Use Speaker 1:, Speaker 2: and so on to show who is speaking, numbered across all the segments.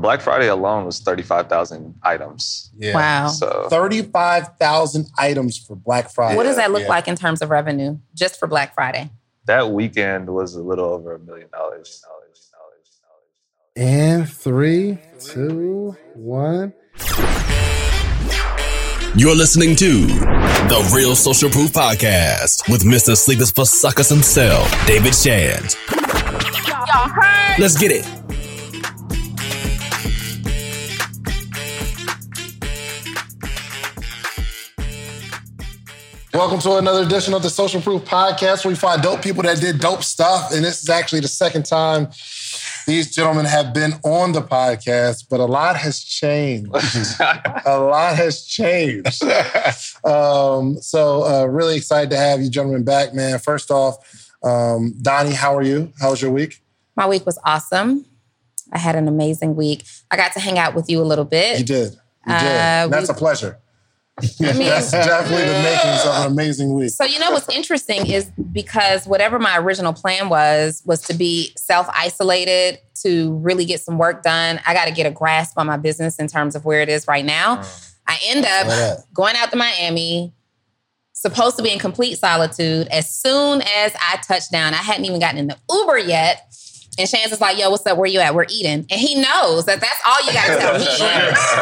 Speaker 1: Black Friday alone was 35,000 items.
Speaker 2: Yeah.
Speaker 3: Wow.
Speaker 1: So
Speaker 2: 35,000 items for Black Friday.
Speaker 3: What does that look
Speaker 2: Yeah.
Speaker 3: like in terms of revenue just for Black Friday?
Speaker 1: that weekend was a little over a million dollars.
Speaker 2: And three, two, one.
Speaker 4: You're listening to The Real Social Proof Podcast with Mr. Sleepers for Suckers himself, David Shand. Let's get it.
Speaker 2: Welcome to another edition of the Social Proof Podcast, where we find dope people that did dope stuff. And this is actually the second time these gentlemen have been on the podcast, but a lot has changed. a lot has changed. Um, so, uh, really excited to have you gentlemen back, man. First off, um, Donnie, how are you? How was your week?
Speaker 3: My week was awesome. I had an amazing week. I got to hang out with you a little bit.
Speaker 2: You did. You did.
Speaker 3: Uh,
Speaker 2: That's
Speaker 3: we-
Speaker 2: a pleasure.
Speaker 3: I mean-
Speaker 2: That's definitely the makings of an amazing week.
Speaker 3: So you know what's interesting is because whatever my original plan was was to be self-isolated to really get some work done. I got to get a grasp on my business in terms of where it is right now. Mm. I end up going out to Miami, supposed to be in complete solitude. As soon as I touched down, I hadn't even gotten in the Uber yet. And Chance is like, yo, what's up? Where you at? We're eating. And he knows that that's all you got to tell me.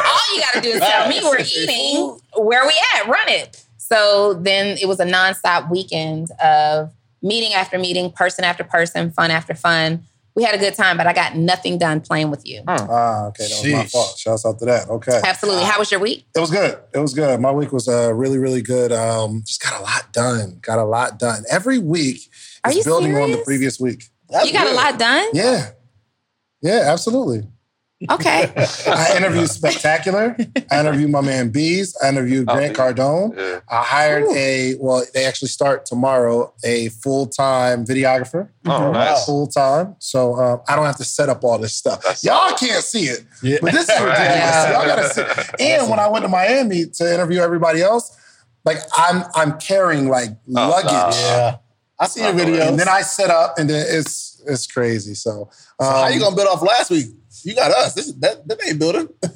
Speaker 3: all you got to do is tell me we're eating. Where we at? Run it. So then it was a nonstop weekend of meeting after meeting, person after person, fun after fun. We had a good time, but I got nothing done playing with you.
Speaker 2: Ah, okay, that was my fault. Shouts out to that. Okay.
Speaker 3: Absolutely. How was your week?
Speaker 2: It was good. It was good. My week was uh, really, really good. Um, just got a lot done. Got a lot done. Every week
Speaker 3: Are
Speaker 2: is
Speaker 3: you
Speaker 2: building on the previous week.
Speaker 3: You got a lot done?
Speaker 2: Yeah. Yeah, absolutely.
Speaker 3: Okay.
Speaker 2: I interviewed Spectacular. I interviewed my man Bees. I interviewed
Speaker 1: Oh,
Speaker 2: Grant. Cardone.
Speaker 1: Yeah.
Speaker 2: I hired a, well, they actually start tomorrow, a full time videographer.
Speaker 1: Oh, nice.
Speaker 2: Full time. So um, I don't have to set up all this stuff.
Speaker 1: That's
Speaker 2: Y'all can't see it,
Speaker 5: Yeah.
Speaker 2: but this is ridiculous.
Speaker 3: Yeah.
Speaker 2: Y'all gotta see. And when I went to Miami to interview everybody else, like I'm I'm carrying like luggage.
Speaker 1: nah.
Speaker 5: Yeah. I see your video.
Speaker 2: And then I set up, and then it's it's crazy. So, um,
Speaker 5: How you gonna build off last week? You got us. This is that that ain't building.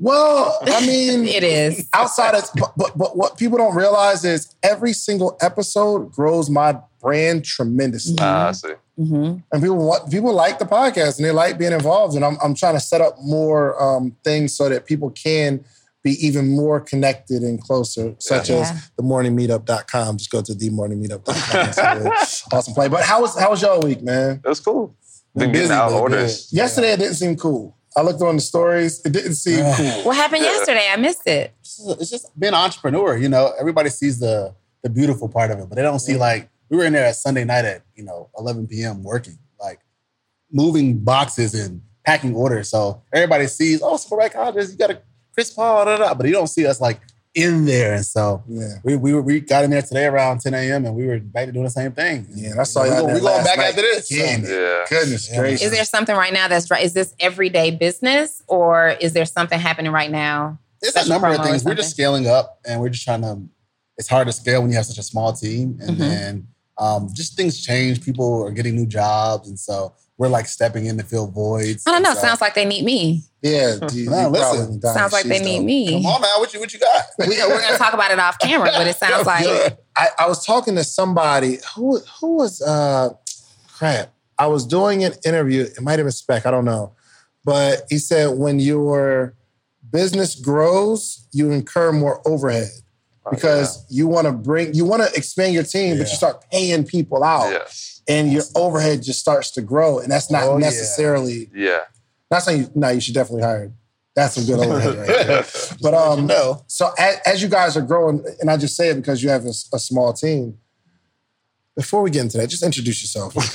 Speaker 2: Well, I mean,
Speaker 3: it is.
Speaker 2: outside of but, but but what people don't realize is every single episode grows my brand tremendously.
Speaker 1: Ah, I see.
Speaker 3: hmm
Speaker 2: and people want people like the podcast and they like being involved. And I'm I'm trying to set up more um, things so that people can be even more connected and closer, such
Speaker 3: Yeah.
Speaker 2: as the morningmeetup.com. Just go to themorningmeetup.com. It's a really awesome play. But how was how was your week, man?
Speaker 1: It was cool. Been
Speaker 5: busy,
Speaker 1: getting out
Speaker 5: but
Speaker 1: orders.
Speaker 2: Yesterday it didn't seem cool. I looked on the stories, it didn't seem
Speaker 5: Yeah.
Speaker 2: cool.
Speaker 3: What happened yesterday? I missed it.
Speaker 5: It's just- It's being an entrepreneur. You know, everybody sees the the beautiful part of it, but they don't see like we were in there at Sunday night at you know 11 p.m. working, like moving boxes and packing orders. So everybody sees, oh, Super Right Colleges, you got a Chris Paul, da, da, da. but you don't see us like in there. And so
Speaker 2: Yeah.
Speaker 5: we we, we got in there today around 10 a.m. and we were back to doing the same thing.
Speaker 2: Yeah, and I saw
Speaker 5: we
Speaker 2: y'all
Speaker 5: go,
Speaker 2: there
Speaker 5: we going back
Speaker 2: night.
Speaker 5: after this.
Speaker 2: Again.
Speaker 1: Yeah.
Speaker 2: Goodness
Speaker 5: Yeah.
Speaker 2: gracious.
Speaker 3: Is there something right now that's right? Is this everyday business or is there something happening right now?
Speaker 5: It's a number of things. We're just scaling up, and we're just trying to. It's hard to scale when you have such a small team, and
Speaker 3: Mhm.
Speaker 5: then um, just things change. People are getting new jobs, and so we're like stepping in to fill voids.
Speaker 3: I don't know.
Speaker 5: So-
Speaker 3: Sounds like they need me.
Speaker 2: Yeah, you, you
Speaker 5: listen.
Speaker 3: Sounds like they need
Speaker 2: dope.
Speaker 3: me.
Speaker 5: Come on, man. What you what you got?
Speaker 3: We, we're going to talk about it off camera, but it sounds like
Speaker 2: I, I was talking to somebody who who was uh crap. I was doing an interview. It might have been Spec. I don't know, but he said when your business grows, you incur more overhead
Speaker 1: Oh,
Speaker 2: because you want to bring you want to expand your team, but you start paying people out,
Speaker 1: yeah.
Speaker 2: and your overhead just starts to grow, and that's not
Speaker 5: Oh, yeah.
Speaker 2: necessarily.
Speaker 1: Yeah.
Speaker 2: Not saying you, no, you should definitely hire. That's some good overhead right there. But um,
Speaker 5: no.
Speaker 2: so as, as you guys are growing, and I just say it because you have a small team. Before we get into that, just introduce yourself.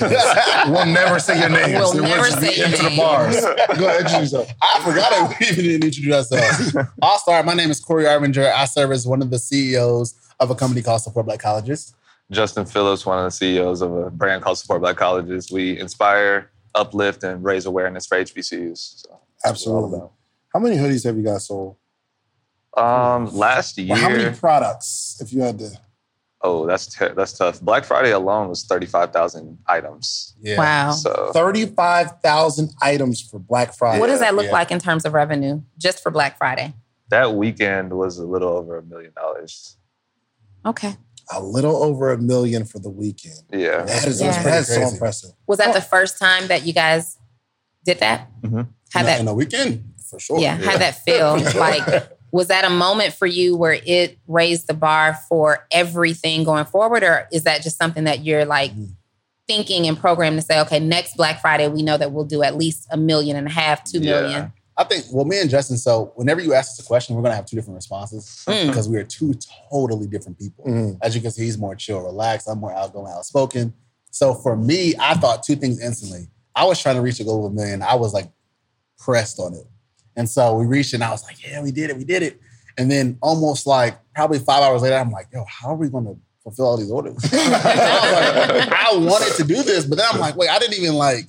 Speaker 2: we'll never say your names.
Speaker 3: We'll
Speaker 2: It
Speaker 3: never
Speaker 2: just
Speaker 3: say your
Speaker 2: into
Speaker 3: name.
Speaker 2: the bars. Go ahead, introduce yourself.
Speaker 5: I forgot that we even didn't introduce ourselves. I'll start. My name is Corey Arrington. I serve as one of the CEOs of a company called Support Black Colleges.
Speaker 1: Justin Phillips, one of the CEOs of a brand called Support Black Colleges. We inspire, uplift, and raise awareness for HBCUs. So that's what we're all
Speaker 2: Absolutely. How many hoodies have you guys sold?
Speaker 1: Um, last year,
Speaker 2: Or how many products, if you had to?
Speaker 1: Oh, that's ter- that's tough. Black Friday alone was thirty five thousand items.
Speaker 5: Yeah.
Speaker 3: Wow.
Speaker 1: So
Speaker 2: 35,000 items for Black Friday.
Speaker 3: What does that look
Speaker 5: yeah.
Speaker 3: like in terms of revenue just for Black Friday?
Speaker 1: that weekend was a little over a million dollars.
Speaker 3: Okay.
Speaker 2: A little over a million for the weekend.
Speaker 1: Yeah.
Speaker 2: That is,
Speaker 3: Yeah.
Speaker 2: that's so impressive.
Speaker 3: Was that the first time that you guys did that?
Speaker 1: Mhm.
Speaker 3: Had
Speaker 5: in,
Speaker 3: that
Speaker 5: in a weekend for sure.
Speaker 3: yeah, how that feel? like, was that a moment for you where it raised the bar for everything going forward, or is that just something that you're like
Speaker 5: Mhm.
Speaker 3: thinking and programmed to say, okay, next Black Friday we know that we'll do at least a million and a half, two
Speaker 1: Yeah.
Speaker 3: million?
Speaker 5: I think, well, me and Justin, so whenever you ask us a question, we're going to have two different responses
Speaker 3: Mm.
Speaker 5: because we are two totally different people.
Speaker 2: Mhm.
Speaker 5: As you can see, he's more chill, relaxed. I'm more outgoing, outspoken. So for me, I thought two things instantly. I was trying to reach a goal of a million. I was like pressed on it. And so we reached it and I was like, yeah, we did it. We did it. And then almost like probably five hours later, I'm like, yo, how are we going to fulfill all these orders? I, was like, I wanted to do this, but then I'm like, wait, I didn't even like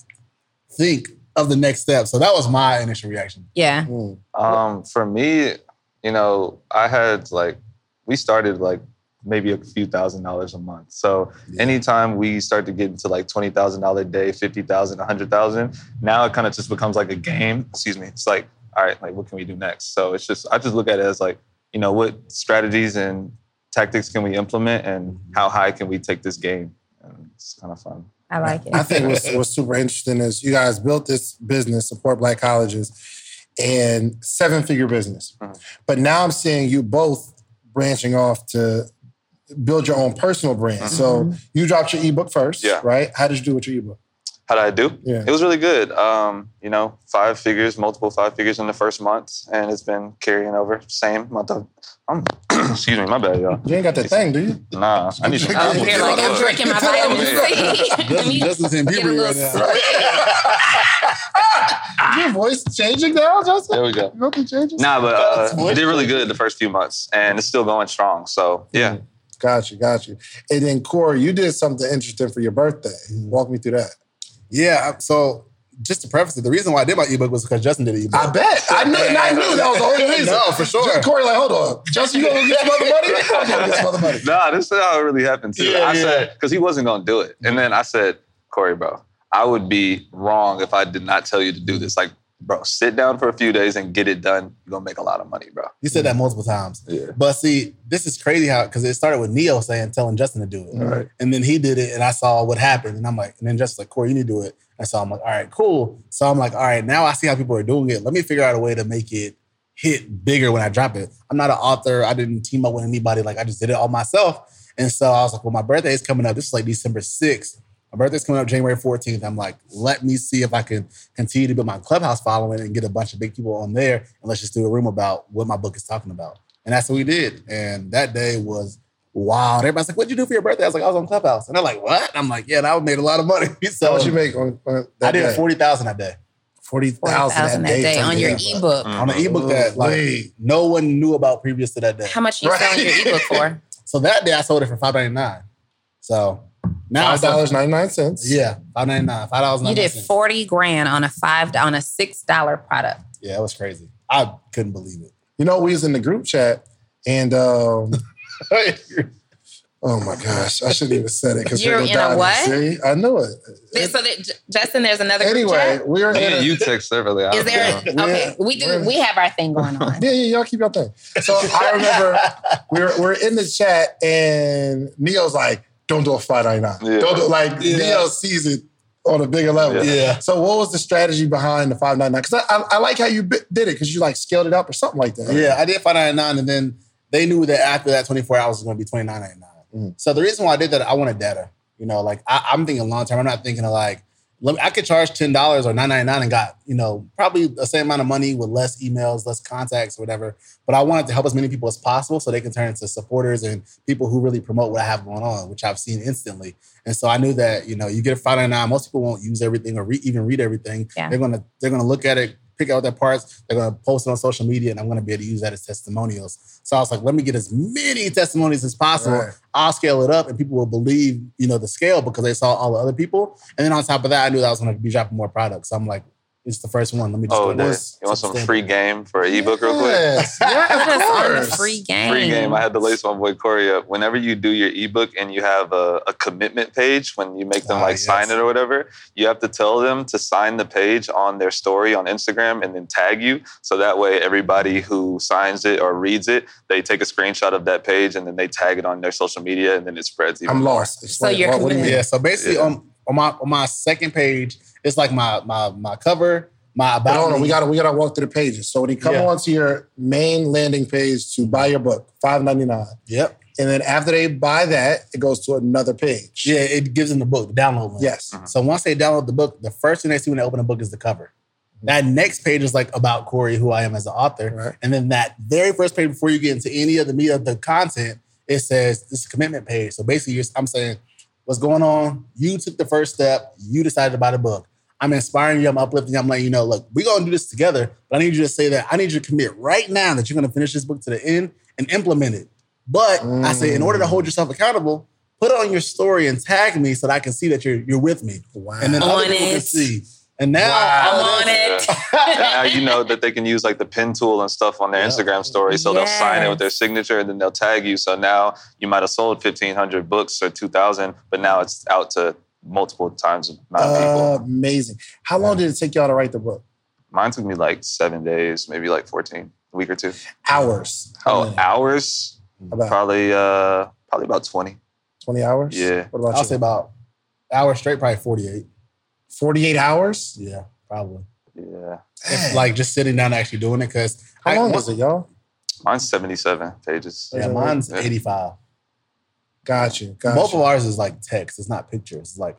Speaker 5: think of the next step. So that was my initial reaction.
Speaker 3: Yeah.
Speaker 2: Mm.
Speaker 1: Um, for me, you know, I had like we started like maybe a few thousand dollars a month. So
Speaker 5: Yeah.
Speaker 1: anytime we start to get into like twenty thousand dollar a day, fifty thousand, a hundred thousand, now it kind of just becomes like a game. Excuse me. It's like, all right, like what can we do next? So it's just I just look at it as like, you know, what strategies and tactics can we implement and how high can we take this game? And it's kind of fun.
Speaker 3: I like it.
Speaker 2: I think what's, what's super interesting is you guys built this business, support black colleges, and seven figure business.
Speaker 1: Mhm.
Speaker 2: But now I'm seeing you both branching off to build your own personal brand. So you dropped your ebook first,
Speaker 1: Yeah.
Speaker 2: right? How did you do with your ebook?
Speaker 1: How did I do?
Speaker 2: Yeah.
Speaker 1: It was really good. Um, you know, five figures, multiple five figures in the first month, and it's been carrying over. Same month of. I'm, excuse me, my bad, y'all.
Speaker 2: You ain't got that thing, do you?
Speaker 1: Nah, I need some.
Speaker 3: I'm here like I'm drinking my vitamin C.
Speaker 5: Justin,
Speaker 3: me
Speaker 5: Justin's in
Speaker 3: get
Speaker 5: puberty right now.
Speaker 2: Is your voice changing now, Justin?
Speaker 1: There we go.
Speaker 2: You hope it changes?
Speaker 1: Nah, but
Speaker 5: That's
Speaker 1: uh,
Speaker 5: what-
Speaker 1: it did really good the first few months, and it's still going strong. So yeah,
Speaker 2: Got you, got you. And then Corey, you did something interesting for your birthday. Walk me through that.
Speaker 5: Yeah. So just to preface it, the reason why I did my ebook was because Justin did an ebook.
Speaker 2: I bet. I knew, I knew that was the only reason.
Speaker 5: No, for sure.
Speaker 2: Just Corey, like, hold on. Justin, you gonna get some other money? I'm gonna get some other money.
Speaker 1: nah, this is how it really happened too.
Speaker 5: Yeah,
Speaker 1: I
Speaker 5: yeah.
Speaker 1: said because he wasn't gonna do it, and then I said, Corey, bro, I would be wrong if I did not tell you to do this. Like, bro, sit down for a few days and get it done. You're gonna make a lot of money, bro.
Speaker 5: You said that multiple times.
Speaker 1: Yeah.
Speaker 5: But see, this is crazy how because it started with Neo saying telling Justin to do it.
Speaker 2: Right.
Speaker 5: And then he did it and I saw what happened. And I'm like, and then Justin's like, Corey, you need to do it. And so I'm like, all right, cool. So I'm like, all right, now I see how people are doing it. Let me figure out a way to make it hit bigger when I drop it. I'm not an author. I didn't team up with anybody. Like I just did it all myself. And so I was like, well, my birthday is coming up. This is like December 6th. My birthday's coming up January 14th. I'm like, let me see if I can continue to build my clubhouse following and get a bunch of big people on there. And let's just do a room about what my book is talking about. And that's what we did. And that day was wild. Everybody's like, what'd you do for your birthday? I was like, I was on Clubhouse. And they're like, what? I'm like, yeah, that made a lot of money.
Speaker 2: How
Speaker 5: so
Speaker 2: much you make on, on that
Speaker 5: I did
Speaker 2: day?
Speaker 5: 40000 that day.
Speaker 2: 40,000
Speaker 3: thousand that day on your
Speaker 2: Yeah.
Speaker 3: ebook.
Speaker 5: On an ebook that like
Speaker 2: Wait.
Speaker 5: no one knew about previous to that day.
Speaker 3: How much you
Speaker 2: Right.
Speaker 3: selling your ebook for?
Speaker 5: So that day I sold it for five ninety nine. So now I
Speaker 2: five dollars ninety nine cents.
Speaker 5: Yeah, five ninety nine. Five dollars.
Speaker 3: You did forty grand on a five on a six dollar product.
Speaker 5: Yeah, it was crazy. I couldn't believe it.
Speaker 2: You know, we was in the group chat, and um, oh my gosh, I shouldn't even said it because
Speaker 3: You're in a what?
Speaker 2: See, I knew it.
Speaker 3: So that, Justin, there's another group
Speaker 2: Anyway,
Speaker 3: chat?
Speaker 2: we're in
Speaker 1: Me and
Speaker 2: a,
Speaker 1: you text separately.
Speaker 3: Is there?
Speaker 1: know.
Speaker 3: Okay, we do. We have our thing going on.
Speaker 2: Yeah, yeah, y'all keep your thing. So I remember we're we're in the chat and Neo's like, "Don't do a five ninety nine.
Speaker 1: Yeah.
Speaker 2: Don't do like
Speaker 5: Yeah.
Speaker 2: Neo sees it on a bigger level."
Speaker 1: Yeah.
Speaker 5: Yeah.
Speaker 2: So what was the strategy behind the five ninety nine? Because I, I I like how you bi- did it because you like scaled it up or something like that.
Speaker 5: Yeah, I did five ninety nine, and then they knew that after that twenty four hours was going to be twenty nine ninety nine.
Speaker 2: Mhm.
Speaker 5: So the reason why I did that, I wanted data. You know, like I, I'm thinking long term. I'm not thinking of like let me, I could charge ten dollars or nine ninety nine and got you know probably the same amount of money with less emails, less contacts, or whatever. But I wanted to help as many people as possible so they can turn into supporters and people who really promote what I have going on, which I've seen instantly. And so I knew that you know you get a five ninety nine. Most people won't use everything or re- even read everything.
Speaker 3: Yeah.
Speaker 5: They're gonna they're gonna look at it, pick out their parts. They're gonna post it on social media, and I'm gonna be able to use that as testimonials. So I was like, let me get as many testimonies as possible.
Speaker 2: Right.
Speaker 5: I'll scale it up, and people will believe you know the scale because they saw all the other people. And then on top of that, I knew that I was gonna be dropping more products. So I'm like, It's the first one. Let me just
Speaker 1: Oh,
Speaker 5: go
Speaker 1: there.
Speaker 5: there.
Speaker 1: you want some free game for an ebook real quick?
Speaker 2: Yes,
Speaker 3: Put
Speaker 2: yeah,
Speaker 3: us on the
Speaker 2: of course.
Speaker 3: free game.
Speaker 1: Free game. I had to lace my boy Corey up. Whenever you do your ebook and you have a, a commitment page, when you make them
Speaker 5: Ah,
Speaker 1: like
Speaker 5: yes.
Speaker 1: sign it or whatever, you have to tell them to sign the page on their story on Instagram and then tag you. So that way, everybody who signs it or reads it, they take a screenshot of that page and then they tag it on their social media and then it spreads. Even
Speaker 2: I'm
Speaker 1: more.
Speaker 2: lost. Explain.
Speaker 3: you're
Speaker 2: what, what do you
Speaker 3: committed.
Speaker 5: Yeah. So basically,
Speaker 1: Yeah.
Speaker 5: on on my on my second page, it's like my my my cover, my
Speaker 2: But
Speaker 5: about.
Speaker 2: hold on, we gotta we gotta walk through the pages. So when you come
Speaker 5: Yeah.
Speaker 2: onto your main landing page to buy your book, five ninety nine,
Speaker 5: Yep.
Speaker 2: and then after they buy that, it goes to another page.
Speaker 5: Yeah, it gives them the book, the download link.
Speaker 2: Yes. Mm-hmm.
Speaker 5: So once they download the book, the first thing they see when they open the book is the cover. Mm-hmm. That next page is like about Corey, who I am as an author.
Speaker 2: Right.
Speaker 5: And then that very first page before you get into any of the meat of the content, it says this is a commitment page. So basically, you're, I'm saying, what's going on? You took the first step. You decided to buy the book. I'm inspiring you. I'm uplifting you. I'm letting you know, look, we're going to do this together. But I need you to say that I need you to commit right now that you're going to finish this book to the end and implement it. But I say, in order to hold mm. yourself accountable, put it on your story and tag me so that I can see that you're you're with me.
Speaker 2: Wow.
Speaker 5: And then
Speaker 3: On
Speaker 5: other people can see. And now
Speaker 3: I'm on it.
Speaker 1: Now you know that they can use like the pin tool and stuff on their
Speaker 5: Yeah.
Speaker 1: Instagram story. So they'll sign it with their signature and then they'll tag you. So now you might have sold 1,500 books or 2,000, but now it's out to multiple times the amount of people.
Speaker 2: amazing. How long did it take y'all to write the book?
Speaker 1: Mine took me like seven days, maybe like 14, a week or two.
Speaker 2: Hours.
Speaker 1: Oh,
Speaker 2: many?
Speaker 1: hours?
Speaker 2: about
Speaker 1: Probably uh probably about 20.
Speaker 2: twenty hours.
Speaker 1: Yeah.
Speaker 2: What about
Speaker 5: I'll
Speaker 2: you?
Speaker 5: say about hours straight, probably 48.
Speaker 2: Forty eight hours.
Speaker 5: Yeah, probably.
Speaker 1: Yeah.
Speaker 2: Dang.
Speaker 5: Like just sitting down and actually doing it. Cause
Speaker 2: how
Speaker 5: I-
Speaker 2: long was it, y'all?
Speaker 1: Mine's 77 pages.
Speaker 5: Yeah, mine's
Speaker 1: Yeah.
Speaker 5: 85.
Speaker 2: Got you. Got
Speaker 5: Both
Speaker 2: you.
Speaker 5: of ours is like text. It's not pictures. It's like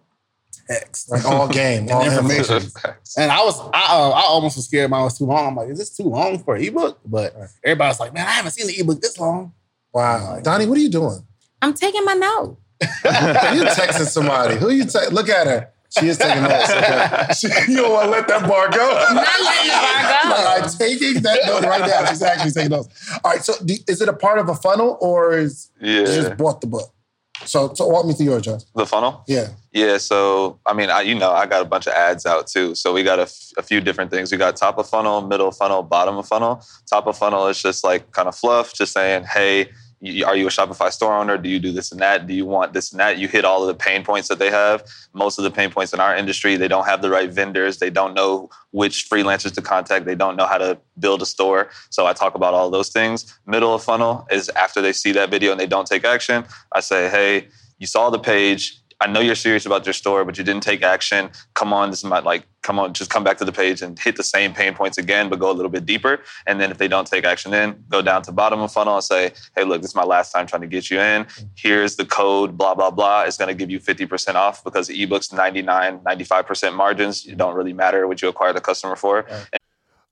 Speaker 5: text.
Speaker 2: like all game, all
Speaker 5: information.
Speaker 2: information.
Speaker 5: And I was, I, uh, I almost was scared mine was too long. I'm like, is this too long for an ebook? But
Speaker 2: Right.
Speaker 5: everybody's like, man, I haven't seen the ebook this long.
Speaker 2: Wow, Donnie, what are you doing?
Speaker 3: I'm taking my note.
Speaker 2: you texting somebody? Who you te- Look at her. She is taking notes. Okay. She- you don't want to let that bar go.
Speaker 3: Not letting the bar go.
Speaker 2: Like, I'm taking that note right now. She's actually taking notes. All right. So, do, is it a part of a funnel or is you
Speaker 1: Yeah.
Speaker 2: just bought the book? So, so walk me through yours, John.
Speaker 1: The funnel?
Speaker 2: Yeah.
Speaker 1: Yeah, so I mean, I, you know, I got a bunch of ads out too. So we got a, f- a few different things. We got top of funnel, middle funnel, bottom of funnel. Top of funnel is just like kind of fluff, just saying, hey, are you a Shopify store owner? Do you do this and that? Do you want this and that? You hit all of the pain points that they have. Most of the pain points in our industry, they don't have the right vendors. They don't know which freelancers to contact. They don't know how to build a store. So I talk about all those things. Middle of funnel is after they see that video and they don't take action. I say, hey, you saw the page. I know you're serious about your store, but you didn't take action. Come on, this is my like come on, just come back to the page and hit the same pain points again, but go a little bit deeper. And then if they don't take action in, go down to bottom of funnel and say, hey, look, this is my last time trying to get you in. Here's the code, blah, blah, blah. It's going to give you 50% off because the ebooks 99, 95% margins. It don't really matter what you acquire the customer for.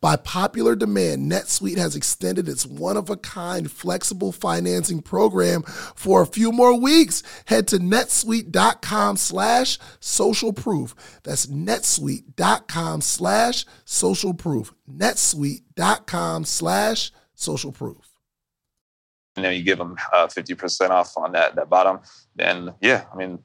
Speaker 6: By popular demand, NetSuite has extended its one of a kind flexible financing program for a few more weeks. Head to netsuite.com slash social proof. That's netsuite.com slash social proof. netsuite.com slash social proof.
Speaker 1: and then you give them uh, 50% off on that that bottom. Then yeah, I mean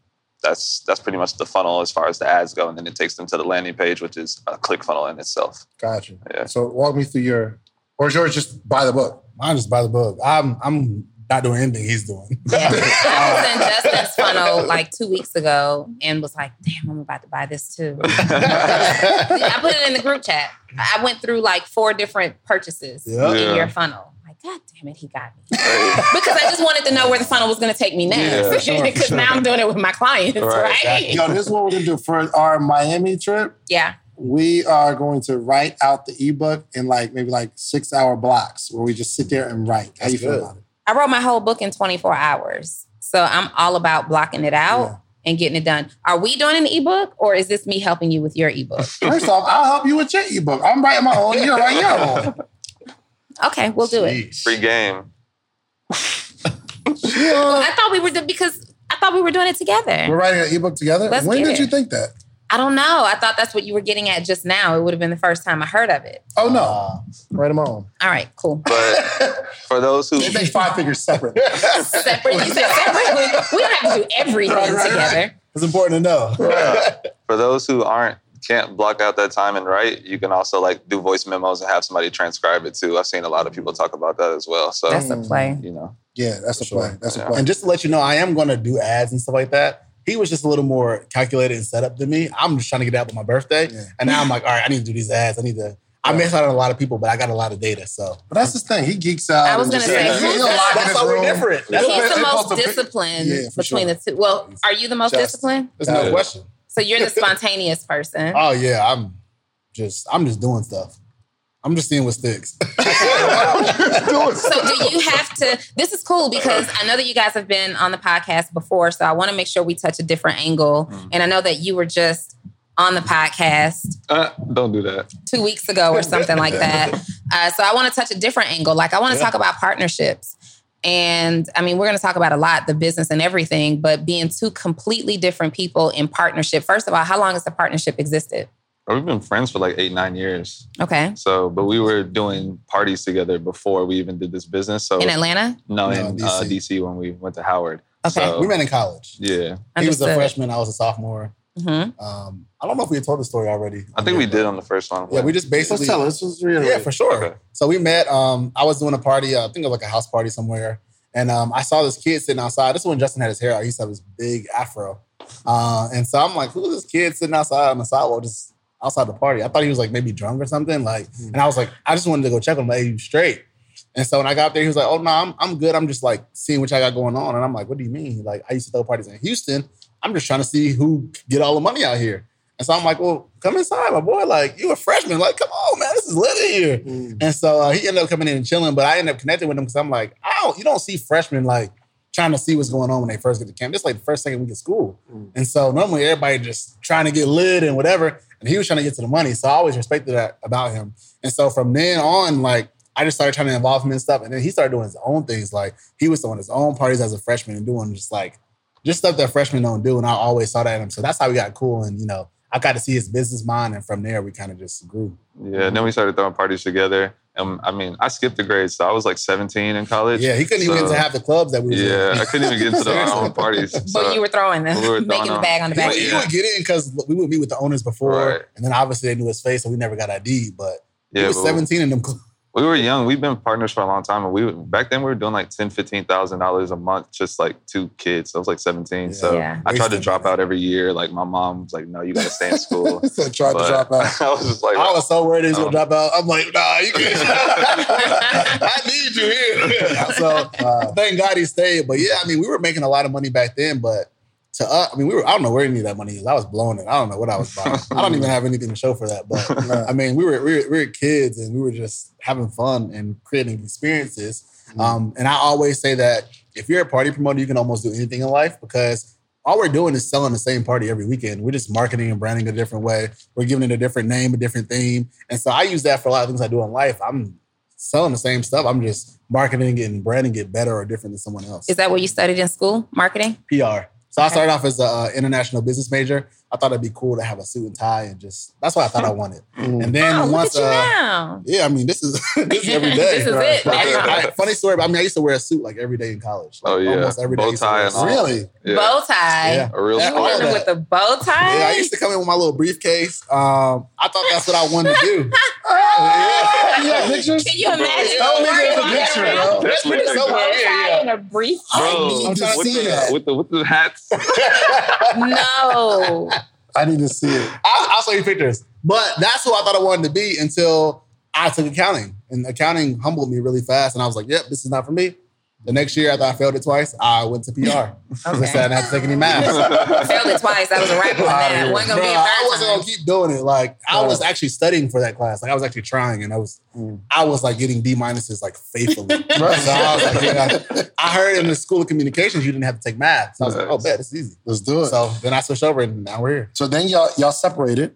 Speaker 1: that's that's pretty much the funnel as far as the ads go, and then it takes them to the landing page, which is a click funnel in itself.
Speaker 2: Gotcha.
Speaker 1: Yeah.
Speaker 2: So walk me through your, or is yours just buy the book?
Speaker 5: Mine just by the book. I'm I'm not doing anything he's doing.
Speaker 3: Yeah. I was in Justin's funnel like two weeks ago and was like, damn, I'm about to buy this too. I put it in the group chat. I went through like four different purchases
Speaker 5: Yeah.
Speaker 3: in
Speaker 1: Yeah.
Speaker 3: your funnel. Like, God damn it, he got me. because I just wanted to know where the funnel was going to take me next.
Speaker 1: Yeah,
Speaker 3: Because
Speaker 5: sure,
Speaker 3: now I'm doing it with my clients,
Speaker 1: Right,
Speaker 3: right?
Speaker 2: Yo, this is what we're gonna do for our Miami trip.
Speaker 3: Yeah.
Speaker 2: We are going to write out the ebook in like maybe like six hour blocks where we just sit there and write. How
Speaker 5: That's
Speaker 2: you feel
Speaker 5: good.
Speaker 2: about it?
Speaker 3: I wrote my whole book in 24 hours. So I'm all about blocking it out
Speaker 2: Yeah.
Speaker 3: and getting it done. Are we doing an ebook or is this me helping you with your ebook?
Speaker 2: First off, I'll help you with your ebook. I'm writing my own. You're writing your own.
Speaker 3: Okay, we'll do it.
Speaker 5: Sheesh.
Speaker 1: Free game.
Speaker 3: I thought we were do- because I thought we were doing it together.
Speaker 2: We're writing an ebook together.
Speaker 3: Let's
Speaker 2: when
Speaker 3: get
Speaker 2: did
Speaker 3: it.
Speaker 2: you think that?
Speaker 3: I don't know. I thought that's what you were getting at just now. It would have been the first time I heard of it.
Speaker 2: Oh no, write them on.
Speaker 3: All right, cool.
Speaker 1: But for those who
Speaker 2: They make five figures separate.
Speaker 3: Separate. You said separate. We don't have to do everything
Speaker 2: Right, right,
Speaker 3: together.
Speaker 5: it's important to know.
Speaker 1: for those who aren't can't block out that time and write, you can also like do voice memos and have somebody transcribe it too. I've seen a lot of people talk about that as well. So
Speaker 3: That's a play.
Speaker 1: you know,
Speaker 2: Yeah, that's a
Speaker 5: sure.
Speaker 2: play. That's a play.
Speaker 5: And just to let you know, I am going to do ads and stuff like that. He was just a little more calculated and set up than me. I'm just trying to get out with my birthday.
Speaker 2: Yeah.
Speaker 5: And now I'm like, all right, I need to do these ads. I need to. I miss out on a lot of people, but I got a lot of data. So
Speaker 2: But that's his thing. He geeks out.
Speaker 3: I was gonna
Speaker 2: just-
Speaker 3: say,
Speaker 2: he's
Speaker 3: who's
Speaker 2: locked
Speaker 3: that?
Speaker 2: in
Speaker 5: that's
Speaker 2: his
Speaker 5: why we're different. That's
Speaker 3: He's the most
Speaker 2: supposed to be-
Speaker 3: disciplined
Speaker 2: Yeah,
Speaker 3: between
Speaker 2: sure.
Speaker 3: the two. Well, are you the most
Speaker 2: Just-
Speaker 3: disciplined?
Speaker 5: There's no question.
Speaker 3: So you're the spontaneous person.
Speaker 5: Oh yeah, I'm just I'm just doing stuff. I'm just seeing what sticks.
Speaker 3: So do you have to? This is cool because I know that you guys have been on the podcast before, so I want to make sure we touch a different angle. And I know that you were just on the podcast
Speaker 1: uh, don't do that.
Speaker 3: two weeks ago or something like that. Uh, so I want to touch a different angle. Like I want to
Speaker 5: Yeah.
Speaker 3: talk about partnerships. And I mean, we're going to talk about a lot, the business and everything, but being two completely different people in partnership. First of all, how long has the partnership existed?
Speaker 1: We've been friends for like eight, nine years.
Speaker 3: Okay.
Speaker 1: So, but we were doing parties together before we even did this business. So,
Speaker 3: In Atlanta?
Speaker 1: no,
Speaker 5: No,
Speaker 1: in Uh,
Speaker 5: DC.
Speaker 1: DC when we went to Howard.
Speaker 3: Okay.
Speaker 1: So,
Speaker 5: we met in college.
Speaker 1: yeah,
Speaker 5: He was a freshman. I was a sophomore.
Speaker 3: Hmm
Speaker 5: Um, I don't know if we had told the story already.
Speaker 1: I think we did on the first one.
Speaker 5: Yeah, we just
Speaker 2: Let's
Speaker 5: basically.
Speaker 2: tell us. Let's reiterate.
Speaker 5: Yeah, for sure.
Speaker 1: Okay.
Speaker 5: So we met. Um, I was doing a party. Uh, I think it was like a house party somewhere, and um, I saw this kid sitting outside. This is when Justin had his hair out. He used to have this big afro, uh, and so I'm like, "Who's this kid sitting outside on the sidewalk, just outside the party?" I thought he was like maybe drunk or something. Like, and I was like, I just wanted to go check him. Like, hey, you straight? And so when I got there, he was like, "Oh no, I'm I'm good. I'm just like seeing what I got going on." And I'm like, "What do you mean?" Like, I used to throw parties in Houston. I'm just trying to see who get all the money out here. And so I'm like, "Well, come inside, my boy. Like, you a freshman? Like, come on, man, this is lit in here."
Speaker 2: Mm.
Speaker 5: And so uh, he ended up coming in and chilling, but I ended up connecting with him because I'm like, I don't, you don't see freshmen like trying to see what's going on when they first get to camp. This is like the first second week of school.
Speaker 2: Mm.
Speaker 5: And so normally everybody just trying to get lit and whatever. And he was trying to get to the money. So I always respected that about him. And so from then on, like I just started trying to involve him in stuff. And then he started doing his own things. Like he was throwing his own parties as a freshman and doing just like just stuff that freshmen don't do. And I always saw that in him. So that's how we got cool. And you know, I got to see his business mind. And from there we kind of just grew.
Speaker 1: Yeah, And then we started throwing parties together. And I mean, I skipped the grades, so I was like 17 in college.
Speaker 5: Yeah, he couldn't even get
Speaker 1: So,
Speaker 5: to half the clubs that we was in.
Speaker 1: Yeah, I couldn't even get into the, our own parties.
Speaker 3: But you were throwing them,
Speaker 1: We were
Speaker 3: making
Speaker 1: throwing
Speaker 3: the bag on the
Speaker 5: He
Speaker 3: back.
Speaker 5: would, he
Speaker 1: Yeah.
Speaker 5: would get in because we would meet with the owners before,
Speaker 1: Right.
Speaker 5: and then obviously they knew his face, so we never got ID. But he
Speaker 1: yeah,
Speaker 5: was
Speaker 1: but
Speaker 5: 17 in them. cl-
Speaker 1: we were young. We've been partners for a long time, and we back then we were doing like ten, fifteen thousand dollars a month, just like two kids. I was like seventeen, so
Speaker 3: Yeah.
Speaker 1: I tried to drop
Speaker 5: money.
Speaker 1: out every year. Like my mom was like, "No, you got to stay in school."
Speaker 2: So tried to drop out.
Speaker 1: I was just like,
Speaker 5: I was so worried he was gonna
Speaker 1: Um,
Speaker 5: drop out. I'm like, nah, you can't. I need you here. so
Speaker 2: Wow.
Speaker 5: thank God he stayed. But yeah, I mean, we were making a lot of money back then, but. To us, I mean, we were. I don't know where any of that money is. I was blowing it. I don't know what I was buying. I don't even have anything to show for that. But
Speaker 2: Nah.
Speaker 5: I mean, we were we were, we were kids and we were just having fun and creating experiences. Um, and I always say that if you're a party promoter, you can almost do anything in life because all we're doing is selling the same party every weekend. We're just marketing and branding a different way. We're giving it a different name, a different theme. And so I use that for a lot of things I do in life. I'm selling the same stuff. I'm just marketing it and branding it better or different than someone else.
Speaker 3: Is that what you studied in school? Marketing?
Speaker 5: PR. So I started off as an uh, international business major. I thought it'd be cool to have a suit and tie and just that's what I thought I wanted.
Speaker 2: Mm.
Speaker 5: And then
Speaker 3: Oh, look
Speaker 5: once
Speaker 3: at you
Speaker 5: uh,
Speaker 3: now.
Speaker 5: yeah, I mean this is this is every day.
Speaker 3: This is it.
Speaker 5: But I- I- funny story, but I mean I used to wear a suit like every day in college. Like,
Speaker 1: Oh, yeah.
Speaker 5: almost every day.
Speaker 1: Bow
Speaker 5: used to
Speaker 1: tie and all.
Speaker 2: Really?
Speaker 1: Yeah.
Speaker 3: Bow tie.
Speaker 5: Yeah.
Speaker 1: A real
Speaker 5: Yeah,
Speaker 3: You
Speaker 5: all
Speaker 3: went in with the bow tie?
Speaker 5: Yeah, I used to come in with my little briefcase. Um, I thought that's what I wanted to do.
Speaker 2: Yeah, pictures?
Speaker 3: Can you imagine?
Speaker 2: Tell me
Speaker 3: Wearing
Speaker 2: the
Speaker 3: a
Speaker 2: picture, bro.
Speaker 1: That's
Speaker 3: with
Speaker 1: what
Speaker 3: a
Speaker 1: you
Speaker 3: bow
Speaker 1: got.
Speaker 3: tie and a brief.
Speaker 1: Bro,
Speaker 2: I need to
Speaker 1: with,
Speaker 2: see
Speaker 1: the,
Speaker 2: that.
Speaker 1: with the with the hats.
Speaker 3: No.
Speaker 2: I need to see it.
Speaker 5: I'll, I'll show you pictures. But that's who I thought I wanted to be until I took accounting. And accounting humbled me really fast. And I was like, yep, this is not for me. The next year, after I failed it twice, I went to PR.
Speaker 3: Okay.
Speaker 5: I didn't have to take any math.
Speaker 3: Failed it twice. That was a wrap on that. Wasn't gonna
Speaker 5: Bro,
Speaker 3: be a
Speaker 5: I wasn't gonna keep doing it. Like I was actually studying for that class. Like I was actually trying, and I was,
Speaker 2: Mm.
Speaker 5: I was like getting D minuses like faithfully. so I was like, yeah. I heard in the school of communications you didn't have to take math. So I was like, oh, bet it's easy.
Speaker 2: Let's do it. So,
Speaker 5: So then I switched over, and now we're here.
Speaker 2: so then y'all y'all separated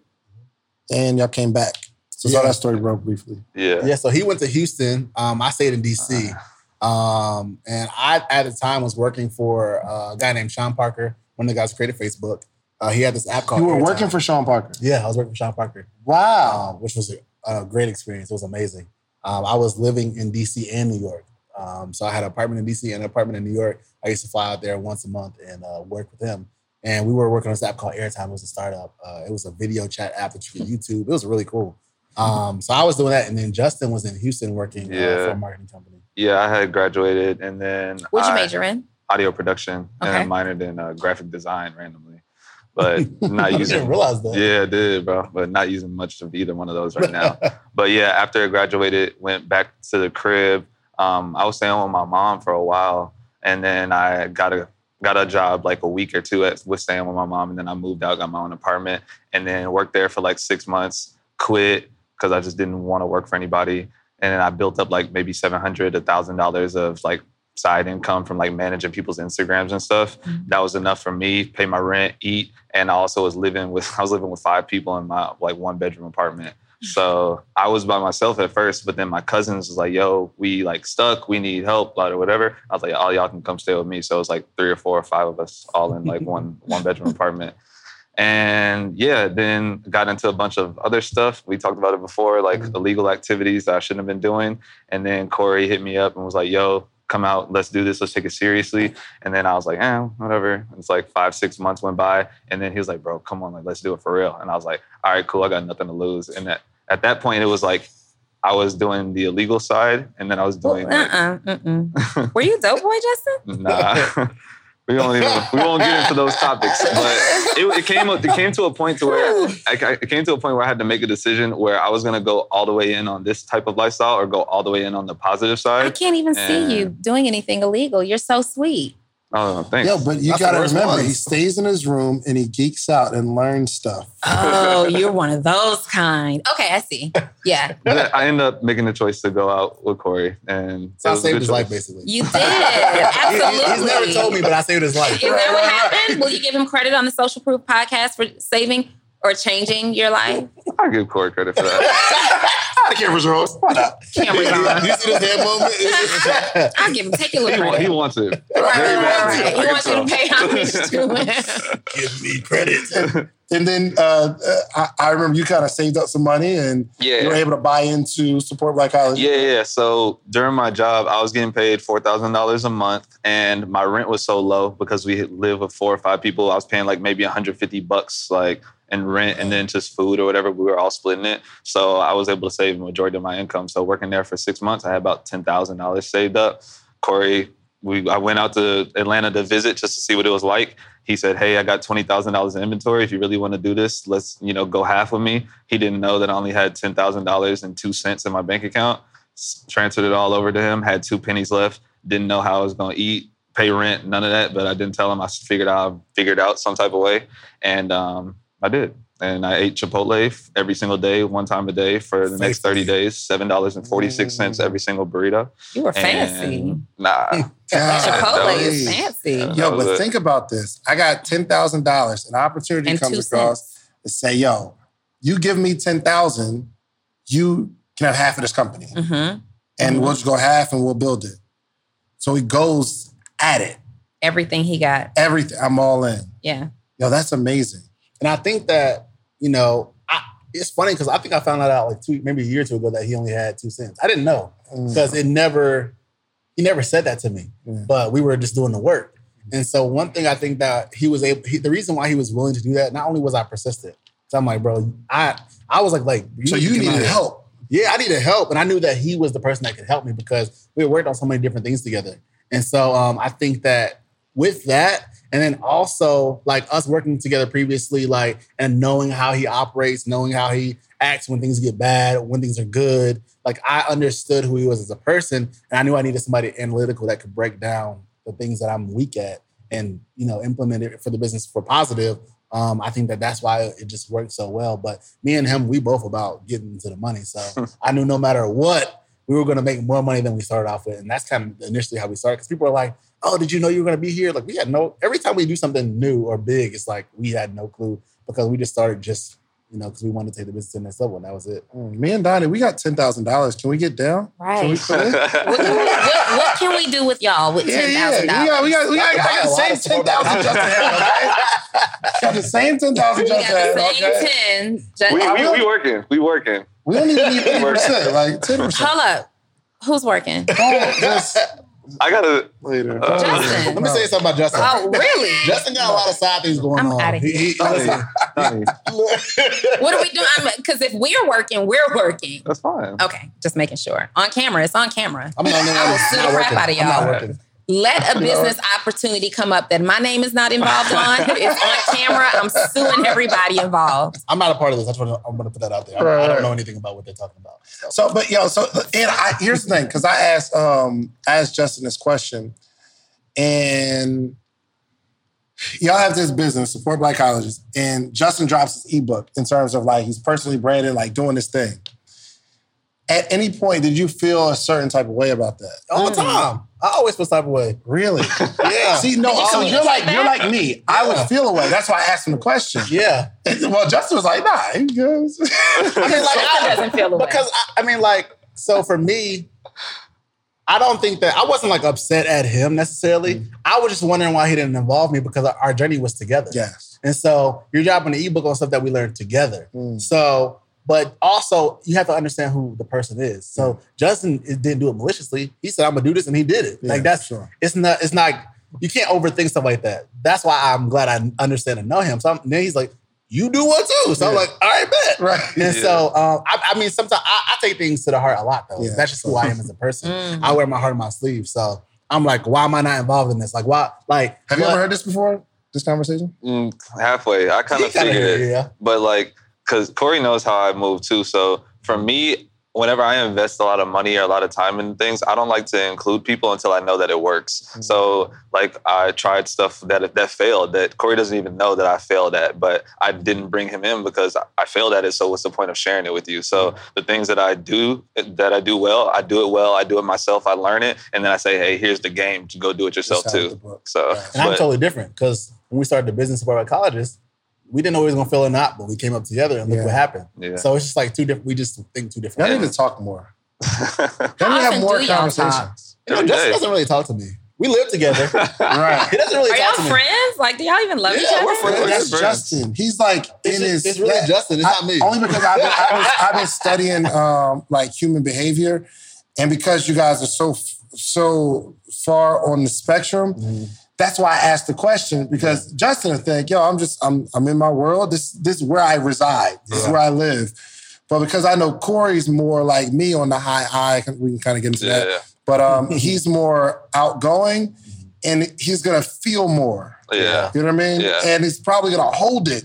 Speaker 2: and y'all came back. So tell
Speaker 5: Yeah.
Speaker 2: that story real briefly.
Speaker 1: Yeah.
Speaker 5: Yeah, so he went to Houston. Um, I stayed in DC. Um, and I at the time was working for uh, a guy named Sean Parker, one of the guys who created Facebook. Uh, he had this app called
Speaker 2: You were
Speaker 5: Airtime.
Speaker 2: working for Sean Parker.
Speaker 5: Yeah, I was working for Sean Parker.
Speaker 2: Wow.
Speaker 5: um, which was a, a great experience. It was amazing. Um, I was living in DC and New York. Um, so I had an apartment in DC and an apartment in New York. I used to fly out there once a month and uh, work with him. And we were working on this app called Airtime. It was a startup. Uh, it was a video chat app that you could YouTube. It was really cool. Um, so I was doing that. And then Justin was in Houston working uh,
Speaker 1: Yeah.
Speaker 5: for a marketing company.
Speaker 1: Yeah, I had graduated and then
Speaker 3: What'd you
Speaker 1: I-
Speaker 3: major in?
Speaker 1: audio production and
Speaker 3: Okay.
Speaker 1: I minored in uh, graphic design randomly, but not
Speaker 5: I didn't realize that.
Speaker 1: Yeah, I did, bro. But not using much of either one of those right now. but yeah, after I graduated, went back to the crib. Um, I was staying with my mom for a while, and then I got a got a job like a week or two at with staying with my mom, and then I moved out, got my own apartment, and then worked there for like six months. Quit because I just didn't want to work for anybody, and then I built up like maybe seven hundred, a thousand dollars of like side income from like managing people's Instagrams and stuff. Mm-hmm. That was enough for me, pay my rent, eat, and I also was living with I was living with five people in my like one bedroom apartment. Mm-hmm. So I was by myself at first, but then my cousins was like, "Yo, we like stuck. We need help, blah, or whatever." I was like, "All y'all can come stay with me." So it was like three or four or five of us all in like one one bedroom apartment. And yeah, then got into a bunch of other stuff. We talked about it before, like illegal activities that I shouldn't have been doing. And then Corey hit me up and was like, "Yo, come out. Let's do this. Let's take it seriously." And then I was like, "Eh, whatever." It's like five, six months went by, and then he was like, "Bro, come on, like let's do it for real." And I was like, "All right, cool. I got nothing to lose." And at, at that point, it was like I was doing the illegal side, and then I was doing like,
Speaker 3: Uh-uh. Mm-mm. Were you dope boy, Justin?
Speaker 1: Nah. we won't even we won't get into those topics. But it, it came it came to a point to where I, I- came to a point where I had to make a decision where I was gonna go all the way in on this type of lifestyle or go all the way in on the positive side.
Speaker 3: I can't even see you doing anything illegal. You're so sweet.
Speaker 1: Oh, thanks.
Speaker 2: Yo, but you
Speaker 5: That's the
Speaker 2: gotta remember,
Speaker 5: ones.
Speaker 2: he stays in his room and he geeks out and learns stuff.
Speaker 3: Oh, you're one of those kind. Okay, I see. Yeah,
Speaker 1: But I end up making the choice to go out with Corey, and
Speaker 5: So I
Speaker 1: it was a
Speaker 5: saved
Speaker 1: good
Speaker 5: his life, basically.
Speaker 3: you did.
Speaker 5: He- he-
Speaker 3: Absolutely.
Speaker 5: he's never told me, but I saved his life.
Speaker 3: Is that what happened? Will you give him credit on the Social Proof podcast for saving or changing your life?
Speaker 1: I give Corey credit for that.
Speaker 2: The camera's rolls. Why not?
Speaker 3: Cameras on.
Speaker 5: you see this hand movement?
Speaker 3: I'll give him. Take your
Speaker 1: he,
Speaker 3: little
Speaker 1: wa- he wants it.
Speaker 3: Right, right, right, right. He wants you to pay homage to him.
Speaker 5: Give me credit.
Speaker 2: And then uh, uh, I, I remember you kind of saved up some money and
Speaker 1: Yeah.
Speaker 2: you were able to buy into Support Black College.
Speaker 1: Yeah, yeah. So during my job, I was getting paid four thousand dollars a month, and my rent was so low because we live with four or five people. I was paying like maybe one hundred fifty bucks, like in rent, and then just food or whatever. We were all splitting it, so I was able to save the majority of my income. So working there for six months, I had about ten thousand dollars saved up. Corey, we I went out to Atlanta to visit just to see what it was like. He said, "Hey, I got twenty thousand dollars in inventory. If you really want to do this, let's you know go half with me." He didn't know that I only had ten thousand dollars and two cents in my bank account. Transferred it all over to him. Had two pennies left. Didn't know how I was going to eat, pay rent, none of that. But I didn't tell him. I figured out figured out some type of way, and um, I did. And I ate Chipotle every single day, one time a day for the next thirty days. Seven dollars and forty six cents every single burrito.
Speaker 3: You were fancy.
Speaker 1: And, nah,
Speaker 3: Chipotle
Speaker 1: that
Speaker 3: is
Speaker 2: was-
Speaker 3: fancy.
Speaker 2: Yo, but
Speaker 1: it.
Speaker 2: think about this. I got ten thousand dollars. An opportunity
Speaker 3: And
Speaker 2: comes across
Speaker 3: cents.
Speaker 2: to say, "Yo, you give me ten thousand, you can have half of this company,
Speaker 3: hmm
Speaker 2: and we'll just go half and we'll build it." So he goes at it.
Speaker 3: Everything he got.
Speaker 2: Everything. I'm all in.
Speaker 3: Yeah.
Speaker 2: Yo, that's amazing.
Speaker 5: And I think that, you know, I, it's funny because I think I found that out like two, maybe a year or two ago that he only had two cents. I didn't know mm. because it never, he never said that to me, mm. but we were just doing the work. Mm-hmm. And so one thing I think that he was able, he, the reason why he was willing to do that, not only was I persistent, so I'm like, bro, I, I was like, like,
Speaker 2: So
Speaker 5: need
Speaker 2: you needed help.
Speaker 5: Yeah, I needed help, and I knew that he was the person that could help me because we had worked on so many different things together. And so um, I think that with that, and then also like us working together previously, like and knowing how he operates, knowing how he acts when things get bad, when things are good. Like I understood who he was as a person, and I knew I needed somebody analytical that could break down the things that I'm weak at and you know implement it for the business for positive. Um, I think that that's why it just worked so well. But me and him, we both about getting into the money. So I knew no matter what, we were going to make more money than we started off with, and that's kind of initially how we started. Because people are like, "Oh, did you know you were going to be here?" Like we had no. Every time we do something new or big, it's like we had no clue because we just started just you know because we wanted to take the business to the next level, and that was it.
Speaker 2: Mm, Me and Donnie, we got ten thousand dollars. Can we get down?
Speaker 3: Right. What can, we, what, what can we do with y'all with
Speaker 2: Yeah,
Speaker 3: ten
Speaker 2: yeah.
Speaker 3: thousand
Speaker 2: We got, we got, we got, I got the same ten thousand just had, okay? Got the same ten thousand
Speaker 3: We
Speaker 2: just
Speaker 3: got
Speaker 2: had,
Speaker 3: the same
Speaker 2: okay?
Speaker 3: ten. Just,
Speaker 1: we, we, we working. We working.
Speaker 2: We don't even need eight percent, like ten percent.
Speaker 3: Hold up. Who's working?
Speaker 2: Oh, just
Speaker 1: I gotta.
Speaker 2: later.
Speaker 1: Uh,
Speaker 3: Justin.
Speaker 5: Let me say something about Justin.
Speaker 3: Oh, really?
Speaker 5: Justin got a lot of side things going
Speaker 3: I'm
Speaker 5: on.
Speaker 3: outta
Speaker 5: He- he-
Speaker 1: Donnie,
Speaker 5: listen,
Speaker 3: What are we doing? Because if we're working, we're working.
Speaker 1: that's fine.
Speaker 3: Okay, just making sure. On camera, it's on camera.
Speaker 5: I'm not,
Speaker 3: I will sue the
Speaker 5: not
Speaker 3: crap
Speaker 5: working.
Speaker 3: out of
Speaker 5: I'm not
Speaker 3: y'all.
Speaker 5: Working.
Speaker 3: Let a business opportunity come up that my name is not involved on. It's on camera. I'm suing everybody involved.
Speaker 5: I'm not a part of this. That's what I'm going to put that out there. I-
Speaker 2: Right,
Speaker 5: I don't
Speaker 2: right.
Speaker 5: know anything about what they're talking about. So,
Speaker 2: So, but yo, so and I here's the thing, because I asked um I asked Justin this question, and y'all have this business, support black colleges, and Justin drops his ebook in terms of like he's personally branded, like doing this thing. At any point, did you feel a certain type of way about that?
Speaker 5: all the time. I always feel type of way.
Speaker 2: Really?
Speaker 5: Yeah.
Speaker 2: See, no,
Speaker 3: you
Speaker 2: so you're like you're like me. I would feel a way. That's why I asked him the question.
Speaker 5: yeah.
Speaker 2: well, Justin was like, "Nah, he goes."
Speaker 5: I mean, like, I,
Speaker 3: doesn't feel the way.
Speaker 5: because I, I mean, like, so for me, I don't think that I wasn't like upset at him necessarily. I was just wondering why he didn't involve me because our journey was together.
Speaker 2: yes.
Speaker 5: And so you're dropping the ebook on stuff that we learned together.
Speaker 2: Mm.
Speaker 5: So, but also you have to understand who the person is. So Justin didn't do it maliciously. He said, "I'm gonna do this," and he did it.
Speaker 2: Yeah,
Speaker 5: like that's
Speaker 2: sure.
Speaker 5: it's not it's not you can't overthink stuff like that. That's why I'm glad I understand and know him. So I'm, then he's like, "You do one too." So I'm like, "All right, bet."
Speaker 2: Right.
Speaker 5: And
Speaker 1: Yeah.
Speaker 5: so um, I, I mean, sometimes I, I take things to the heart a lot though.
Speaker 2: Yeah,
Speaker 5: That's just who I am as a person.
Speaker 3: Mm.
Speaker 5: I wear my heart on my sleeve. So I'm like, why am I not involved in this? Like, why? Like,
Speaker 2: Have you ever heard this before? This conversation?
Speaker 1: Mm, halfway. I kind of figured it.
Speaker 5: yeah.
Speaker 1: But like, because Corey knows how I move too. So for me, whenever I invest a lot of money or a lot of time in things, I don't like to include people until I know that it works.
Speaker 2: Mm-hmm.
Speaker 1: So like, I tried stuff that that failed that Corey doesn't even know that I failed at, but I didn't bring him in because I failed at it. So what's the point of sharing it with you? So
Speaker 2: Mm-hmm.
Speaker 1: the things that I do that I do well, I do it well. I do it myself. I learn it, and then I say, hey, here's the game. Go do it yourself
Speaker 2: Just out of the
Speaker 1: too. So,
Speaker 2: Right.
Speaker 5: And I'm totally different because when we started the business support our colleges, we didn't know we was gonna fail or not, but we came up together and look
Speaker 2: Yeah.
Speaker 5: what happened.
Speaker 1: yeah.
Speaker 5: So it's just like two different. We just think two
Speaker 2: Y'all
Speaker 5: different.
Speaker 2: need to talk more.
Speaker 3: How
Speaker 2: Y'all need to have more
Speaker 3: do
Speaker 2: conversations.
Speaker 5: You know,
Speaker 1: Every
Speaker 5: Justin doesn't really talk to me. We live together.
Speaker 2: Right.
Speaker 5: he doesn't really
Speaker 3: Are
Speaker 5: talk
Speaker 3: y'all
Speaker 5: to me.
Speaker 3: friends? Like, do y'all even love each other?
Speaker 5: we're friends.
Speaker 2: That's
Speaker 1: Friends.
Speaker 2: Justin. He's like
Speaker 5: It's,
Speaker 2: in
Speaker 5: just-
Speaker 2: his.
Speaker 5: it's really
Speaker 2: yeah.
Speaker 5: Justin. It's
Speaker 2: I-
Speaker 5: not me.
Speaker 2: Only because I've been, I've been, I've been studying um, like human behavior, and because you guys are so so far on the spectrum,
Speaker 5: Mm-hmm.
Speaker 2: That's why I asked the question. Because Justin will think, yo, I'm just I'm I'm in my world. This this is where I reside. This is where I live. But because I know Corey's more like me on the high I, we can kind of get into
Speaker 1: yeah,
Speaker 2: that.
Speaker 1: yeah.
Speaker 2: But um, he's more outgoing, and he's gonna feel more.
Speaker 1: Yeah.
Speaker 2: You know what I mean?
Speaker 1: Yeah.
Speaker 2: And he's probably gonna hold it.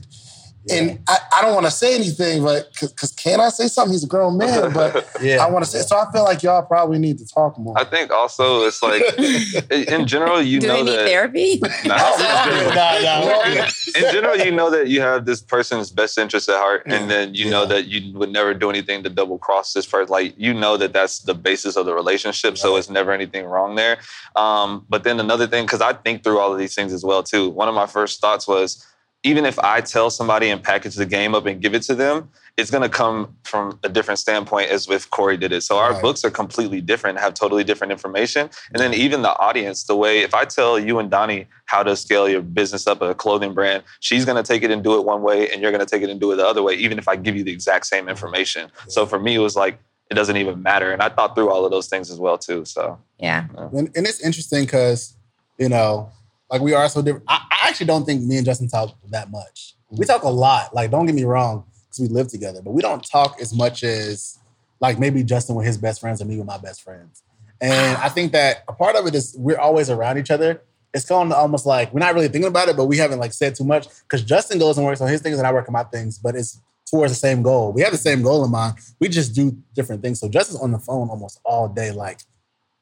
Speaker 2: And I, I don't want to say anything, but because can I say something? He's a grown man, but
Speaker 5: Yeah.
Speaker 2: I want to say. So I feel like y'all probably need to talk more.
Speaker 1: I think also it's like in general you
Speaker 3: Do
Speaker 1: know
Speaker 3: they need
Speaker 1: that
Speaker 3: therapy?
Speaker 1: Nah.
Speaker 5: Nah, nah,
Speaker 1: in general you know that you have this person's best interest at heart and then you know that you would never do anything to double cross this person like you know that that's the basis of the relationship so it's never anything wrong there. Um, but then another thing because I think through all of these things as well too. One of my first thoughts was even if I tell somebody and package the game up and give it to them, it's going to come from a different standpoint as if Corey did it. So our
Speaker 2: Right.
Speaker 1: books are completely different, have totally different information. And then even the audience, the way if I tell you and Donnie how to scale your business up a clothing brand, she's going to take it and do it one way, and you're going to take it and do it the other way, even if I give you the exact same information. So for me, it was like it doesn't even matter. And I thought through all of those things as well too. So
Speaker 3: Yeah.
Speaker 5: And, and it's interesting because, you know, like we are so different. I, I actually don't think me and Justin talk that much. We talk a lot. Like, don't get me wrong, because we live together, but we don't talk as much as like maybe Justin with his best friends or me with my best friends. And I think that a part of it is we're always around each other. It's kind of almost like we're not really thinking about it, but we haven't like said too much because Justin goes and works on his things and I work on my things, but it's towards the same goal. We have the same goal in mind. We just do different things. So Justin's on the phone almost all day, like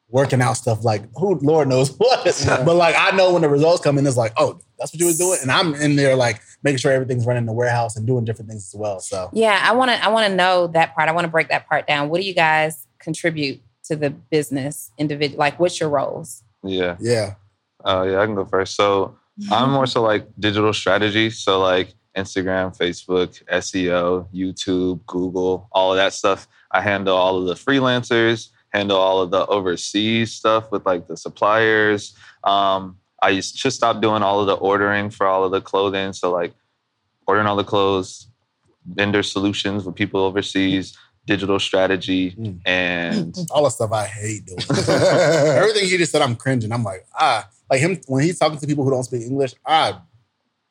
Speaker 5: working out stuff like who Lord knows what. but like I know when the results come in, it's like, oh, that's what you was doing. And I'm in there like making sure everything's running in the warehouse and doing different things as well. So
Speaker 3: Yeah, I want to. I want to know that part. I want to break that part down. What do you guys contribute to the business individual? Like, what's your roles?
Speaker 1: yeah.
Speaker 5: yeah.
Speaker 1: Oh yeah, I can go first. So I'm more so like digital strategy. So like Instagram, Facebook, SEO, YouTube, Google, all of that stuff. I handle all of the freelancers, handle all of the overseas stuff with like the suppliers. Um, I used just stopped doing all of the ordering for all of the clothing. So like ordering all the clothes, vendor solutions with people overseas, digital strategy,
Speaker 5: Mm.
Speaker 1: and
Speaker 5: All the stuff I hate doing. Everything he just said, I'm cringing. I'm like, ah, like him when he's talking to people who don't speak English, I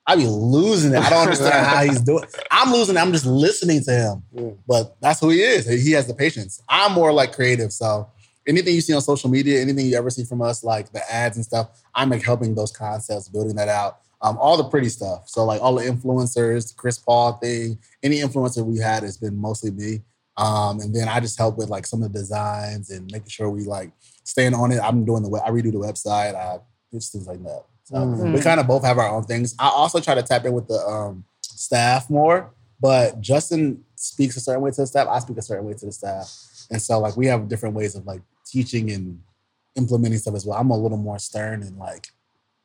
Speaker 5: I be losing it. I don't understand how he's doing. I'm losing it. I'm just listening to him.
Speaker 2: Yeah.
Speaker 5: But that's who he is. He has the patience. I'm more like creative. So anything you see on social media, anything you ever see from us, like the ads and stuff, I'm like helping those concepts, building that out. Um, all the pretty stuff. So like all the influencers, the Chris Paul thing, any influencer we had has been mostly me. Um, and then I just help with like some of the designs and making sure we like staying on it. I'm doing the web, I redo the website. I just things like that. So
Speaker 2: Mm.
Speaker 5: we kind of both have our own things. I also try to tap in with the um, staff more, but Justin speaks a certain way to the staff. I speak a certain way to the staff, and so like we have different ways of like teaching and implementing stuff as well. I'm a little more stern and like,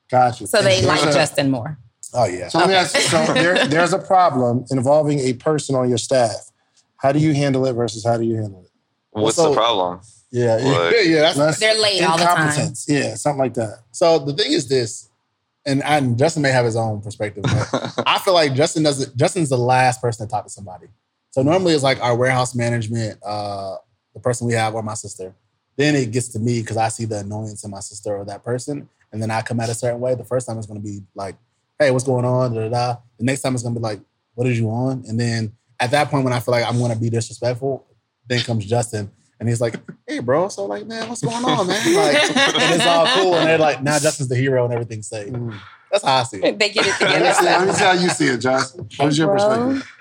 Speaker 2: gosh.
Speaker 3: So they like
Speaker 2: So-
Speaker 3: Justin more.
Speaker 5: oh yeah,
Speaker 2: So let me ask you, so there, there's a problem involving a person on your staff. How do you handle it versus how do you handle it?
Speaker 1: what's
Speaker 5: So-
Speaker 1: the problem?
Speaker 5: yeah, yeah, yeah. That's
Speaker 2: Let's-
Speaker 3: They're late all the time.
Speaker 2: incompetence. Yeah, something like that.
Speaker 5: So the thing is this, and, and Justin may have his own perspective, but I feel like Justin doesn't. Justin's the last person to talk to somebody. So normally it's like our warehouse management, uh, the person we have, or my sister. Then it gets to me because I see the annoyance in my sister or that person, and then I come at a certain way. The first time it's going to be like, "Hey, what's going on?" Da, da, da. The next time it's going to be like, "What is you on?" And then at that point, when I feel like I'm going to be disrespectful, then comes Justin. And he's like, "Hey, bro, so like, man, what's going on, man?" Like, and it's all cool. And they're like, "Now Justin's the hero and everything's safe."
Speaker 2: Mm.
Speaker 5: That's how I see it.
Speaker 3: They get it
Speaker 2: Let me, see, let me see how you see it, Justin. What's your
Speaker 3: Bro.
Speaker 2: perspective?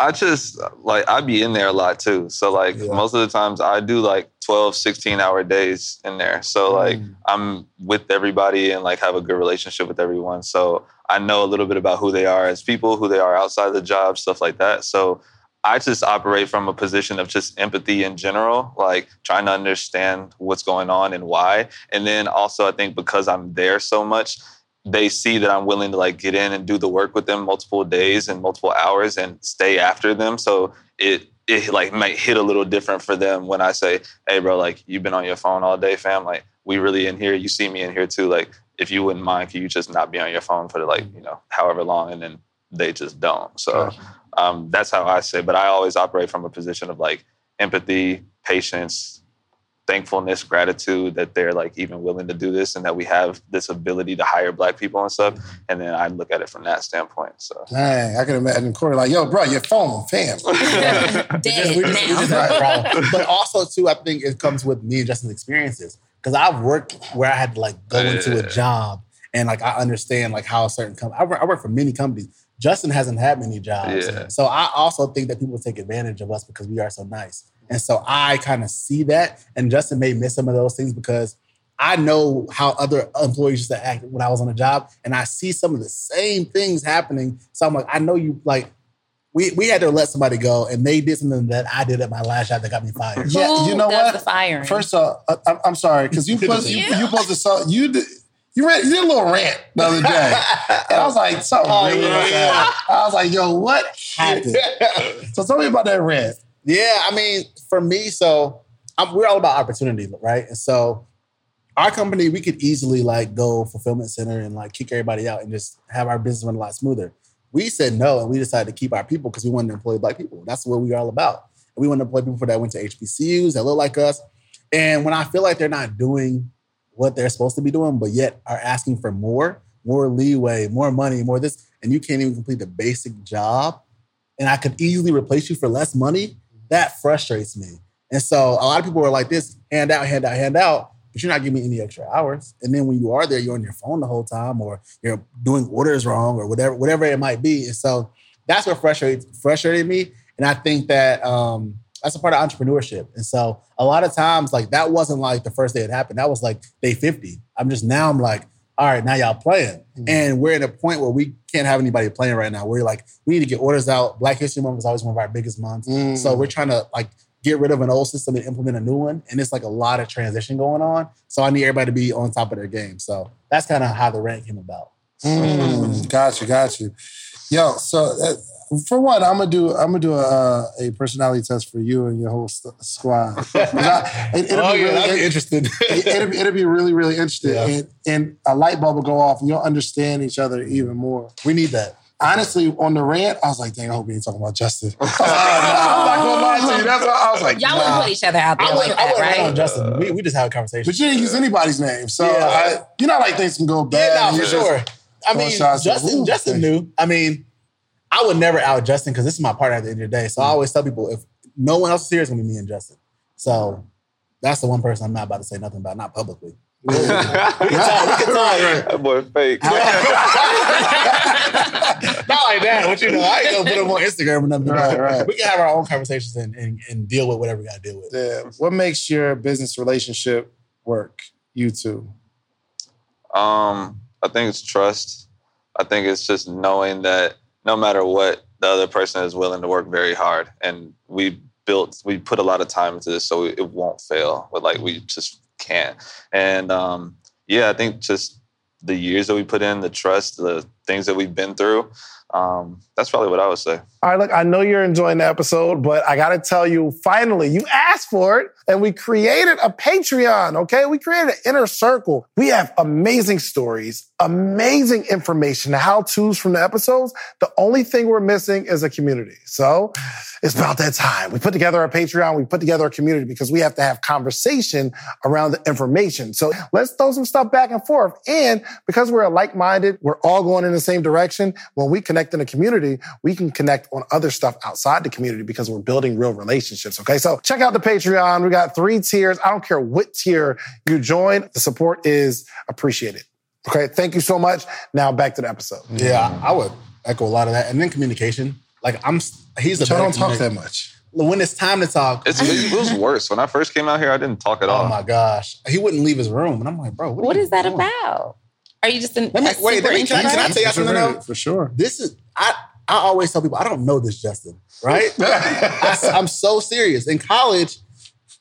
Speaker 1: I just like I be in there a lot too. So like
Speaker 5: Yeah.
Speaker 1: most of the times I do like 12, 16 hour days in there. So like
Speaker 2: Mm.
Speaker 1: I'm with everybody and like have a good relationship with everyone. So I know a little bit about who they are as people, who they are outside the job, stuff like that. So I just operate from a position of just empathy in general, like trying to understand what's going on and why. And then also I think because I'm there so much, they see that I'm willing to like get in and do the work with them multiple days and multiple hours and stay after them. So it it like might hit a little different for them when I say, "Hey, bro, like you've been on your phone all day, fam. Like we really in here. You see me in here too. Like if you wouldn't mind, can you just not be on your phone for like you know however long?" And then they just don't. So um, that's how I say. But I always operate from a position of like empathy, patience, thankfulness, gratitude that they're like even willing to do this and that we have this ability to hire black people and stuff. And then I look at it from that standpoint. So
Speaker 2: Dang, I can imagine Corey like, yo, bro, your phone, fam.
Speaker 3: Dead
Speaker 5: we just, we just
Speaker 3: now.
Speaker 5: have a problem. But also too, I think it comes with me and Justin's experiences. Because I've worked where I had to like go into a job and like I understand like how a certain company. I work, I work for many companies. Justin hasn't had many jobs,
Speaker 1: Yeah.
Speaker 5: so I also think that people take advantage of us because we are so nice. And so I kind of see that, and Justin may miss some of those things because I know how other employees used to act when I was on a job, and I see some of the same things happening. So I'm like, I know you like. We, we had to let somebody go, and they did something that I did at my last job that got me fired.
Speaker 2: Yeah, you know
Speaker 3: does
Speaker 2: what?
Speaker 3: the firing?
Speaker 2: First off, I, I'm- I'm sorry because you supposed you, you supposed to sell you. d- You, read, you did a little rant the other day. and I was like, something
Speaker 5: Oh,
Speaker 2: really
Speaker 5: yeah,
Speaker 2: must
Speaker 5: yeah.
Speaker 2: happen. I was like, yo, what happened? so tell me about that rant.
Speaker 5: Yeah, I mean, for me, so I'm, we're all about opportunity, right? And so our company, we could easily like go fulfillment center and like kick everybody out and just have our business run a lot smoother. We said no, and we decided to keep our people because we wanted to employ black people. That's what we are all about. And we want to employ people that went to HBCUs that look like us. And when I feel like they're not doing what they're supposed to be doing, but yet are asking for more, more leeway, more money, more this, and you can't even complete the basic job, and I could easily replace you for less money, that frustrates me. And so a lot of people are like this, hand out, hand out, hand out, but you're not giving me any extra hours. And then when you are there, you're on your phone the whole time, or you're doing orders wrong, or whatever, whatever it might be. And so that's what frustrates frustrated me. And I think that um, that's a part of entrepreneurship. And so a lot of times, like that wasn't like the first day it happened. That was like day 50. I'm just now I'm like, all right, now y'all playing. And we're at a point where we can't have anybody playing right now. We're like, we need to get orders out. Black History Month was always one of our biggest months. So we're trying to like get rid of an old system and implement a new one. And it's like a lot of transition going on. So I need everybody to be on top of their game. So that's kind of how the rant came about.
Speaker 2: Mm, got you, got you. Yo, so uh, for one, I'm gonna do I'm gonna do a, uh, a personality test for you and your whole st- squad. 'Cause I- it, will
Speaker 5: Oh,
Speaker 2: be
Speaker 5: yeah,
Speaker 2: really
Speaker 5: I'd be
Speaker 2: it,
Speaker 5: interested.
Speaker 2: it'll, be- it'll be really really interesting,
Speaker 5: Yeah.
Speaker 2: and, and a light bulb will go off, and you'll understand each other even more.
Speaker 5: we need that.
Speaker 2: Honestly, on the rant, I was like, "Dang, I hope we ain't talking about Justin." I'm not gonna lie to you. That's what I was like.
Speaker 3: Y'all
Speaker 2: nah.
Speaker 3: wouldn't put each other out there
Speaker 5: I
Speaker 3: like
Speaker 5: wouldn't, I
Speaker 3: that,
Speaker 5: wouldn't
Speaker 3: right?
Speaker 5: Justin. We, we just have a conversation.
Speaker 2: But you didn't use anybody's name, so
Speaker 5: Yeah.
Speaker 2: I, you know, like things can go bad.
Speaker 5: Yeah, no,
Speaker 2: you
Speaker 5: for
Speaker 2: just-
Speaker 5: sure. I mean, Justin, Justin knew. I mean, I would never out Justin because this is my partner at the end of the day. So I always tell people if no one else is here, it's gonna be me and Justin. So that's the one person I'm not about to say nothing about, not publicly. we can talk. We can talk.
Speaker 1: That boy fake.
Speaker 5: not like that, but you know, I ain't gonna put him on Instagram or nothing.
Speaker 2: Right, right.
Speaker 5: We can have our own conversations and, and, and deal with whatever we gotta deal with.
Speaker 2: Yeah. What makes your business relationship work? You two.
Speaker 1: Um, I think it's trust. I think it's just knowing that no matter what, the other person is willing to work very hard, and we built, we put a lot of time into this, so it won't fail. But like we just can't. And um, yeah, I think just the years that we put in, the trust, the things that we've been through. Um, that's probably what I would say.
Speaker 6: All right, look, I know you're enjoying the episode, but I got to tell you, finally, you asked for it, and we created a Patreon, okay? We created an inner circle. We have amazing stories, amazing information, how to's from the episodes. The only thing we're missing is a community. So it's about that time. We put together our Patreon, we put together a community because we have to have conversation around the information. So let's throw some stuff back and forth. And because we're like minded, we're all going in the same direction. When we connect in a community, we can connect on other stuff outside the community because we're building real relationships. Okay. So check out the Patreon. We got three tiers. I don't care what tier you join, the support is appreciated. Okay. Thank you so much. Now back to the episode.
Speaker 5: Yeah, I would echo a lot of that. And then communication. Like I'm he's the
Speaker 2: But y'all don't talk that much.
Speaker 5: When it's time to talk,
Speaker 1: It's, it was worse when I first came out here. I didn't talk at oh all.
Speaker 5: Oh my gosh. He wouldn't leave his room. And I'm like, bro, what,
Speaker 3: What
Speaker 5: are you
Speaker 3: is that
Speaker 5: doing?
Speaker 3: about? Are you just an,
Speaker 5: Let me-
Speaker 3: a
Speaker 5: wait, let me- can I- can I tell you something
Speaker 2: For
Speaker 5: though?
Speaker 2: For sure.
Speaker 5: This is I I always tell people I don't know this Justin, right? I, am so serious. In college,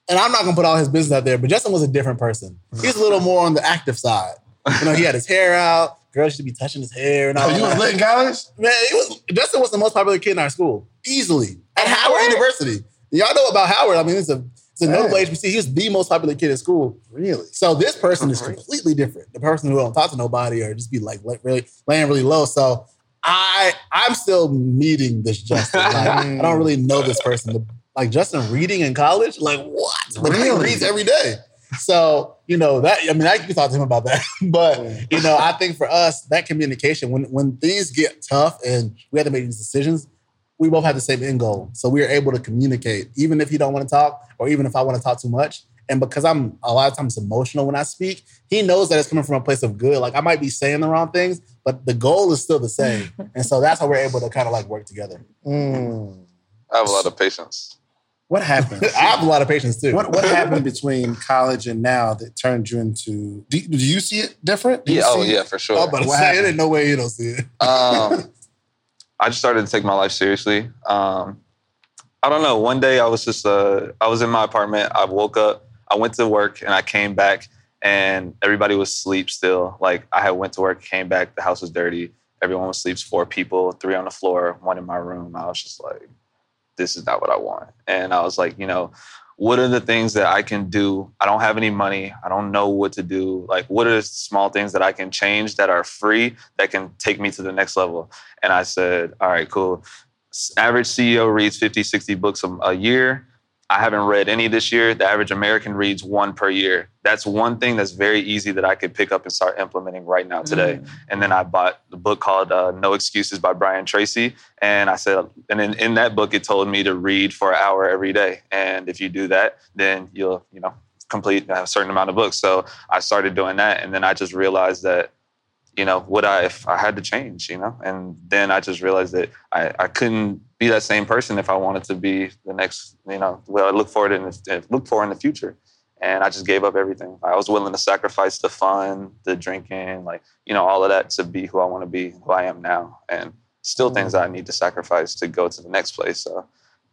Speaker 5: and I'm not gonna put all his business out there, but Justin was a different person. He's a little more on the active side. You know, he had his hair out. Girls should be touching his hair and all
Speaker 2: Oh, you was
Speaker 5: that.
Speaker 2: lit in college?
Speaker 5: Man, it was Justin was the most popular kid in our school, easily at
Speaker 3: At
Speaker 5: Howard
Speaker 3: Howard?
Speaker 5: University. Y'all know about Howard. I mean, it's a a
Speaker 2: Dang.
Speaker 5: notable HBC. He was the most popular kid in school.
Speaker 2: Really?
Speaker 5: So this person is completely different. The person who don't talk to nobody or just be like really laying really low. So I I'm still meeting this Justin. Like, I don't really know this person. The- Like Justin reading in college, like what? But he reads every day. So you know that. I mean, I can talk to him about that. but you know, I think for us, that communication when when things get tough and we have to make these decisions, we both have the same end goal. So we are able to communicate, even if you don't want to talk, or even if I want to talk too much. And because I'm a lot of times emotional when I speak, he knows that it's coming from a place of good. Like I might be saying the wrong things, but the goal is still the same. and so that's how we're able to kind of like work together.
Speaker 2: Mm.
Speaker 1: I have a lot of patience.
Speaker 2: What happened?
Speaker 5: I have a lot of patience too.
Speaker 2: what what happened between college and now that turned you into? Do, do you see it different? Do you
Speaker 1: Yeah, oh
Speaker 2: see-
Speaker 1: yeah, for sure.
Speaker 5: I'm about to
Speaker 2: What
Speaker 5: say
Speaker 2: happened?
Speaker 5: it. Ain't no way you don't see it.
Speaker 1: um, I just started to take my life seriously. Um, I don't know. One day I was just uh, I was in my apartment. I woke up. I went to work and I came back and everybody was asleep still. Like I had went to work, came back, the house was dirty. Everyone was asleep, four people, three on the floor, one in my room. I was just like, this is not what I want. And I was like, you know, what are the things that I can do? I don't have any money. I don't know what to do. Like, what are the small things that I can change that are free that can take me to the next level? And I said, all right, cool. Average CEO reads 50, 60 books a, a year. I haven't read any this year. The average American reads one per year. That's one thing that's very easy that I could pick up and start implementing right now today. Mm. And then I bought the book called uh, No Excuses by Brian Tracy. And I said, and in, in that book, it told me to read for an hour every day. And if you do that, then you'll, you know, complete a certain amount of books. So I started doing that. And then I just realized that you know, would I if I had to change, you know? And then I just realized that I, I couldn't be that same person if I wanted to be the next, you know, what I look forward in the, eh, look for in the future. And I just gave up everything. I was willing to sacrifice the fun, the drinking, like, you know, all of that to be who I want to be, who I am now. And still things that I need to sacrifice to go to the next place. So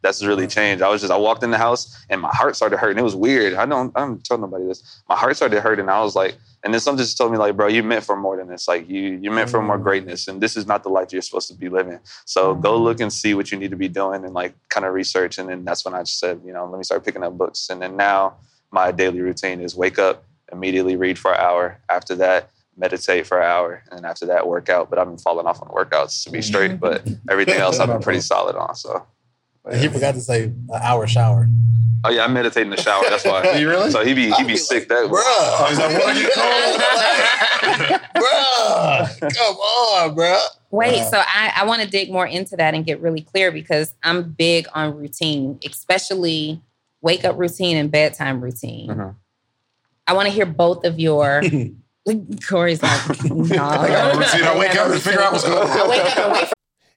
Speaker 1: that's really changed. I was just I walked in the house and my heart started hurting. It was weird. I don't I'm telling nobody this. My heart started hurting. I was like, and then something just told me like, bro, you meant for more than this. Like you you meant for more mm. greatness, and this is not the life you're supposed to be living. So go mm. look and see what you need to be doing and like kind of research. And then that's when I just said, you know, let me start picking up books. And then now my daily routine is wake up, immediately read for an hour. After that, meditate for an hour, and after that, workout. But I've been falling off on workouts to be straight. But everything else I've been pretty solid on. So
Speaker 5: he forgot to say an hour shower.
Speaker 1: Oh yeah, I meditate in the shower. That's why.
Speaker 2: you really?
Speaker 1: So he be he be sick. Like, that
Speaker 5: bro. Oh, he's like, what are you bro, come on, bro.
Speaker 3: Wait, so I, I want to dig more into that and get really clear because I'm big on routine, especially wake up routine and bedtime routine. Mm-hmm. I want to hear both of your. Corey's like, no. I got a routine. I wake up and figure out what's going on. I wake up and wait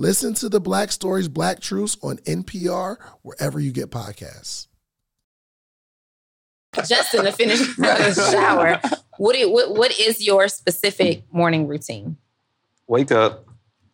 Speaker 6: Listen to the Black Stories, Black Truths on NPR, wherever you get podcasts.
Speaker 3: Justin to finish the shower. What, you, what what is your specific morning routine?
Speaker 1: Wake up.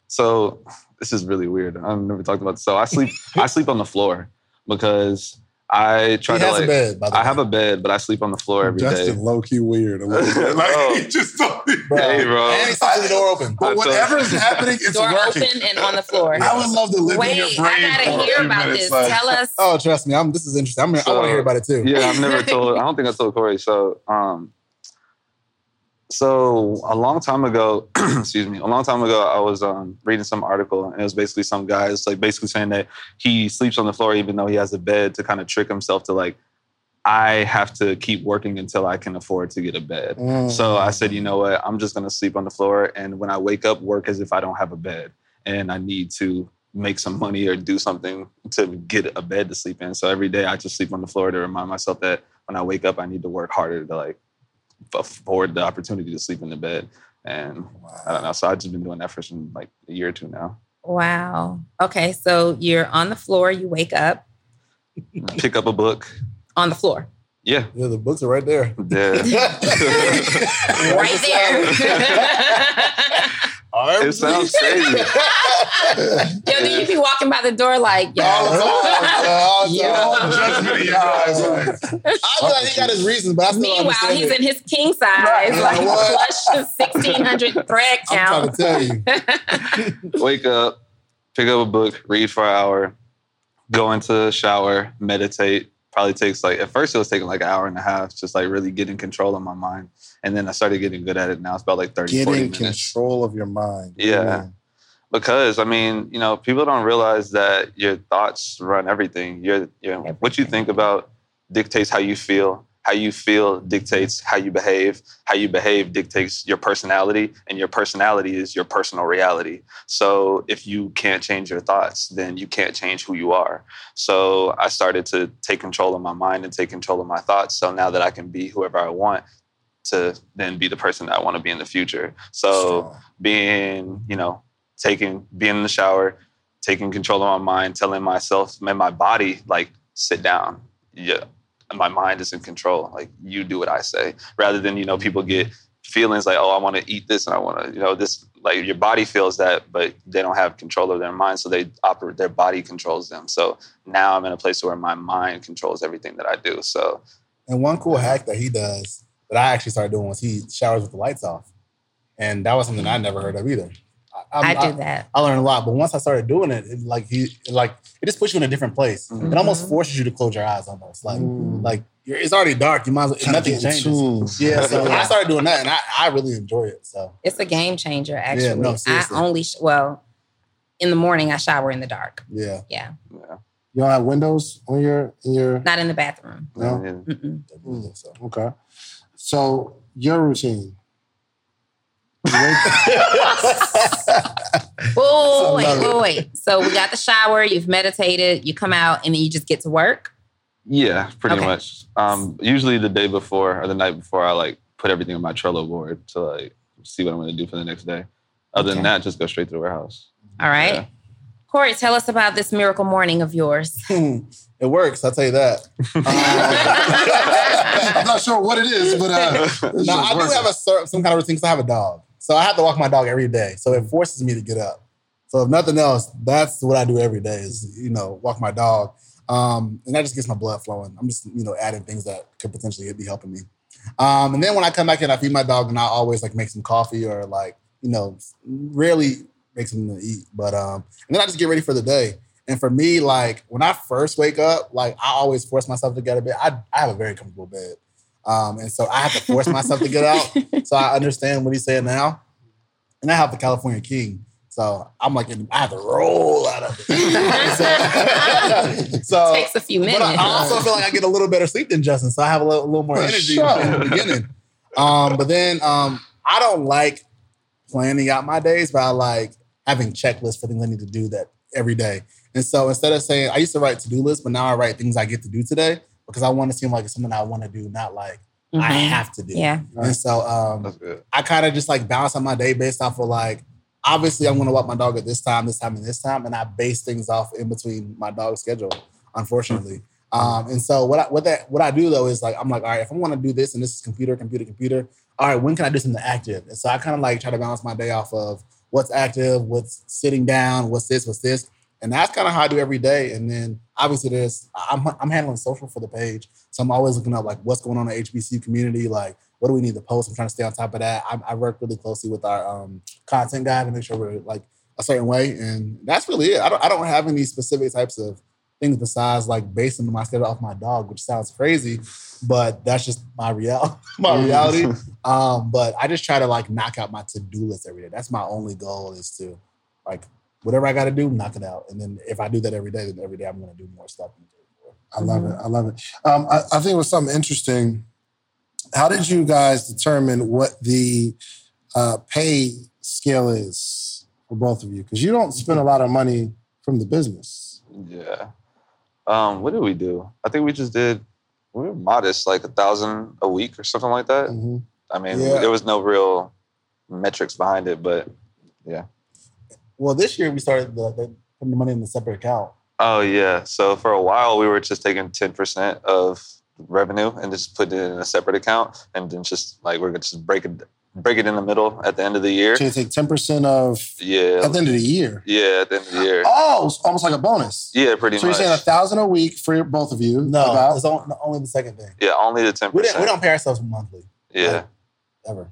Speaker 1: So this is really weird. I've never talked about this. So I sleep I sleep on the floor because I try
Speaker 5: he
Speaker 1: to like.
Speaker 5: Bed,
Speaker 1: I have a bed, but I sleep on the floor every
Speaker 2: Justin,
Speaker 1: day.
Speaker 2: Justin, low key weird. like he
Speaker 5: just told me, bro. Hey, bro. And he sleeps the door open.
Speaker 2: But whatever is happening, it's
Speaker 3: door
Speaker 2: working.
Speaker 3: open and on the floor.
Speaker 2: I would love to live
Speaker 3: Wait,
Speaker 2: in your brain.
Speaker 3: I gotta hear about this. Like, Tell us.
Speaker 5: Oh, trust me, I'm. This is interesting. I'm, so, I want to hear about it too.
Speaker 1: Yeah, I've never told. I don't think I told Corey. So, um, so a long time ago, excuse me, a long time ago, I was um, reading some article, and it was basically some guys like basically saying that he sleeps on the floor even though he has a bed to kind of trick himself to like, I have to keep working until I can afford to get a bed. Mm. So I said, you know what, I'm just gonna sleep on the floor, and when I wake up, work as if I don't have a bed, and I need to make some money or do something to get a bed to sleep in. So every day I just sleep on the floor to remind myself that when I wake up, I need to work harder to like afford the opportunity to sleep in the bed. And wow. I don't know. So I've just been doing that for some like a year or two now.
Speaker 3: Wow. Okay. So you're on the floor, you wake up.
Speaker 1: pick up a book.
Speaker 3: On the floor.
Speaker 1: Yeah,
Speaker 5: Yeah, the books are right there.
Speaker 1: yeah.
Speaker 3: Right there.
Speaker 1: it sounds crazy.
Speaker 3: Yo, do you be walking by the door like, yo?
Speaker 2: All the time, all the
Speaker 3: Yeah.
Speaker 2: time. Judgment in your eyes. like,
Speaker 5: I feel like he got his reasons, but I still
Speaker 3: Meanwhile,
Speaker 5: understand
Speaker 3: he's
Speaker 5: it.
Speaker 3: in his king size,
Speaker 5: Right.
Speaker 3: like
Speaker 5: What?
Speaker 3: plush 1600 thread
Speaker 5: I'm trying
Speaker 3: count.
Speaker 5: to tell you.
Speaker 1: Wake up, pick up a book, read for an hour, go into the shower, meditate. Probably takes like at first it was taking like an hour and a half, just like really getting control of my mind. And then I started getting good at it. Now it's about like 30, 40
Speaker 2: Getting
Speaker 1: minutes.
Speaker 2: control of your mind.
Speaker 1: Yeah. Because I mean, you know, people don't realize that your thoughts run everything. Your, your what you think about dictates how you feel. How you feel dictates how you behave. How you behave dictates your personality, and your personality is your personal reality. So if you can't change your thoughts, then you can't change who you are. So I started to take control of my mind and take control of my thoughts. So now that I can be whoever I want to then be the person that I want to be in the future. So
Speaker 2: Strong.
Speaker 1: being, you know, taking being in the shower, taking control of my mind, telling myself and my body, like, sit down. Yeah. My mind is in control. Like you do what I say. Rather than, you know, people get feelings like, oh, I want to eat this and I want to, you know, this like your body feels that, but they don't have control of their mind. So they operate their body controls them. So now I'm in a place where my mind controls everything that I do. So
Speaker 5: And one cool hack that he does that I actually started doing was he showers with the lights off. And that was something I never heard of either.
Speaker 3: I
Speaker 5: I'm-
Speaker 3: do that.
Speaker 5: I learned a lot, but once I started doing it, it like you, like it just puts you in a different place.
Speaker 1: Mhm.
Speaker 5: It almost forces you to close your eyes, almost like
Speaker 2: Mm.
Speaker 5: like you're, it's already dark. You might as well, nothing changes.
Speaker 2: tune.
Speaker 5: Yeah, so I started doing that, and I, I really enjoy it. So
Speaker 3: It's a game changer, actually.
Speaker 5: yeah, no,
Speaker 3: I only, sh- well, in the morning, I shower in the dark.
Speaker 5: yeah,
Speaker 3: Yeah.
Speaker 1: yeah.
Speaker 2: You don't have windows on your in your
Speaker 3: Not in the bathroom.
Speaker 2: no?
Speaker 1: Yeah.
Speaker 3: Mm-mm.
Speaker 5: so
Speaker 2: Okay. So your routine. You wake-
Speaker 3: Oh, wait,
Speaker 5: love
Speaker 3: wait, wait. So we got the shower, you've meditated, you come out, and then you just get to work.
Speaker 1: Yeah, pretty
Speaker 3: Okay.
Speaker 1: much. Um, usually the day before or the night before, I like put everything on my Trello board to like see what I'm going to do for the next day. Other than that, just go straight to the warehouse.
Speaker 3: All right.
Speaker 1: Yeah.
Speaker 3: Corey, tell us about this miracle morning of yours.
Speaker 5: it works. I'll tell you that.
Speaker 2: I'm not sure what it is, but uh, it's
Speaker 5: No, I do
Speaker 2: working.
Speaker 5: have a cer- some kind of routine because I have a dog. So I have to walk my dog every day. So it forces me to get up. So if nothing else, that's what I do every day is, you know, walk my dog. Um, and that just gets my blood flowing. I'm just, you know, adding things that could potentially be helping me. Um, and then when I come back in, I feed my dog and I always like make some coffee or like, you know, rarely make something to eat. But um, and then I just get ready for the day. And for me, like when I first wake up, like I always force myself to get a bed. I, I have a very comfortable bed. Um, and so I have to force myself to get out. So I understand what he's saying now. And I have the California King. So I'm like, I have to roll out of it. so, so
Speaker 3: Takes a few minutes.
Speaker 5: I, I also feel like I get a little better sleep than Justin. So I have a little, a little more
Speaker 2: For
Speaker 5: energy
Speaker 2: sure.
Speaker 5: in the beginning. Um, but then um, I don't like planning out my days, but I like having checklists for things I need to do that every day. And so instead of saying, I used to write to-do lists, but now I write things I get to do today because I want to seem like it's something I want to do, not like I
Speaker 3: Mhm.
Speaker 5: have to do.
Speaker 3: Yeah.
Speaker 5: And so um, I kind of just like balance out my day based off of like, obviously I'm going to walk my dog at this time, this time, and this time, and I base things off in between my dog's schedule, unfortunately. Um, and so what I, what that what I do though is like I'm like, all right, if I want to do this and this is computer, computer, computer, all right, when can I do something active? And so I kind of like try to balance my day off of what's active, what's sitting down, what's this, what's this. And that's kind of how I do every day. And then obviously there's I'm I'm handling social for the page. So I'm always looking up like what's going on in the HBC community, like what do we need to post? I'm trying to stay on top of that. I, I work really closely with our um, content guy to make sure we're like a certain way, and that's really it. I don't I don't have any specific types of things besides like basing my schedule off my dog, which sounds crazy, but that's just my real my reality. Um, but I just try to like knock out my to do list every day. That's my only goal is to like whatever I got to do, knock it out, and then if I do that every day, then every day I'm going to do more stuff.
Speaker 2: I love it. I love it. Um, I, I think it was something interesting. How did you guys determine what the uh, pay scale is for both of you? Because you don't spend a lot of money from the business.
Speaker 1: Yeah. Um, what did we do? I think we just did. We were modest, like a thousand a week or something like that.
Speaker 2: Mhm.
Speaker 1: I mean,
Speaker 5: Yeah.
Speaker 1: there was no real metrics behind it, but
Speaker 5: Well, this year we started the, the, putting the money in the separate account.
Speaker 1: Oh yeah. So for a while we were just taking ten percent of revenue and just putting it in a separate account, and then just like we're gonna just break it break it in the middle at the end of the year.
Speaker 2: So you take 10% of
Speaker 1: Yeah.
Speaker 2: at the end of the year.
Speaker 1: Yeah, at the end of the year.
Speaker 2: Oh, it's almost like a bonus.
Speaker 1: Yeah, pretty much.
Speaker 2: So you're saying a thousand a week for both of you.
Speaker 5: No,
Speaker 2: about.
Speaker 5: it's only the second thing.
Speaker 1: yeah, only the ten
Speaker 5: We, didn't, we don't pay ourselves monthly
Speaker 1: Yeah.
Speaker 5: ever.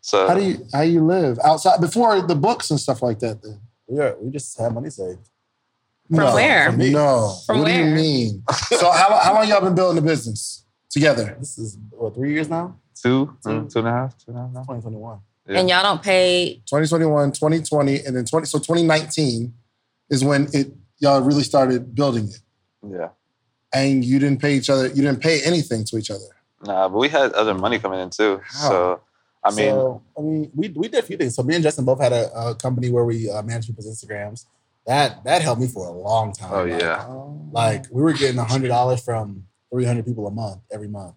Speaker 1: So
Speaker 2: How do you how you live outside before the books and stuff like that? Then
Speaker 5: We are, we just have money saved.
Speaker 3: From
Speaker 2: no,
Speaker 3: where?
Speaker 5: From me.
Speaker 2: No.
Speaker 3: From
Speaker 2: what do you
Speaker 3: where?
Speaker 2: mean? so how how long y'all been building the business together?
Speaker 5: This is what three years now.
Speaker 1: two, mm, two and a half, two and a half now.
Speaker 5: 2021.
Speaker 1: Yeah.
Speaker 3: And y'all don't pay
Speaker 2: 2021, 2020, and then 20. So 2019 is when it y'all really started building it,
Speaker 1: Yeah.
Speaker 2: and you didn't pay each other. You didn't pay anything to each other.
Speaker 1: Nah, but we had other money coming in too.
Speaker 2: How?
Speaker 1: So I mean,
Speaker 5: so, I mean, we we did a few things. So me and Justin both had a, a company where we uh, managed people's Instagrams. That that helped me for a long time.
Speaker 1: oh
Speaker 5: Like,
Speaker 1: yeah.
Speaker 5: Like we were getting hundred dollars from three hundred people a month every month,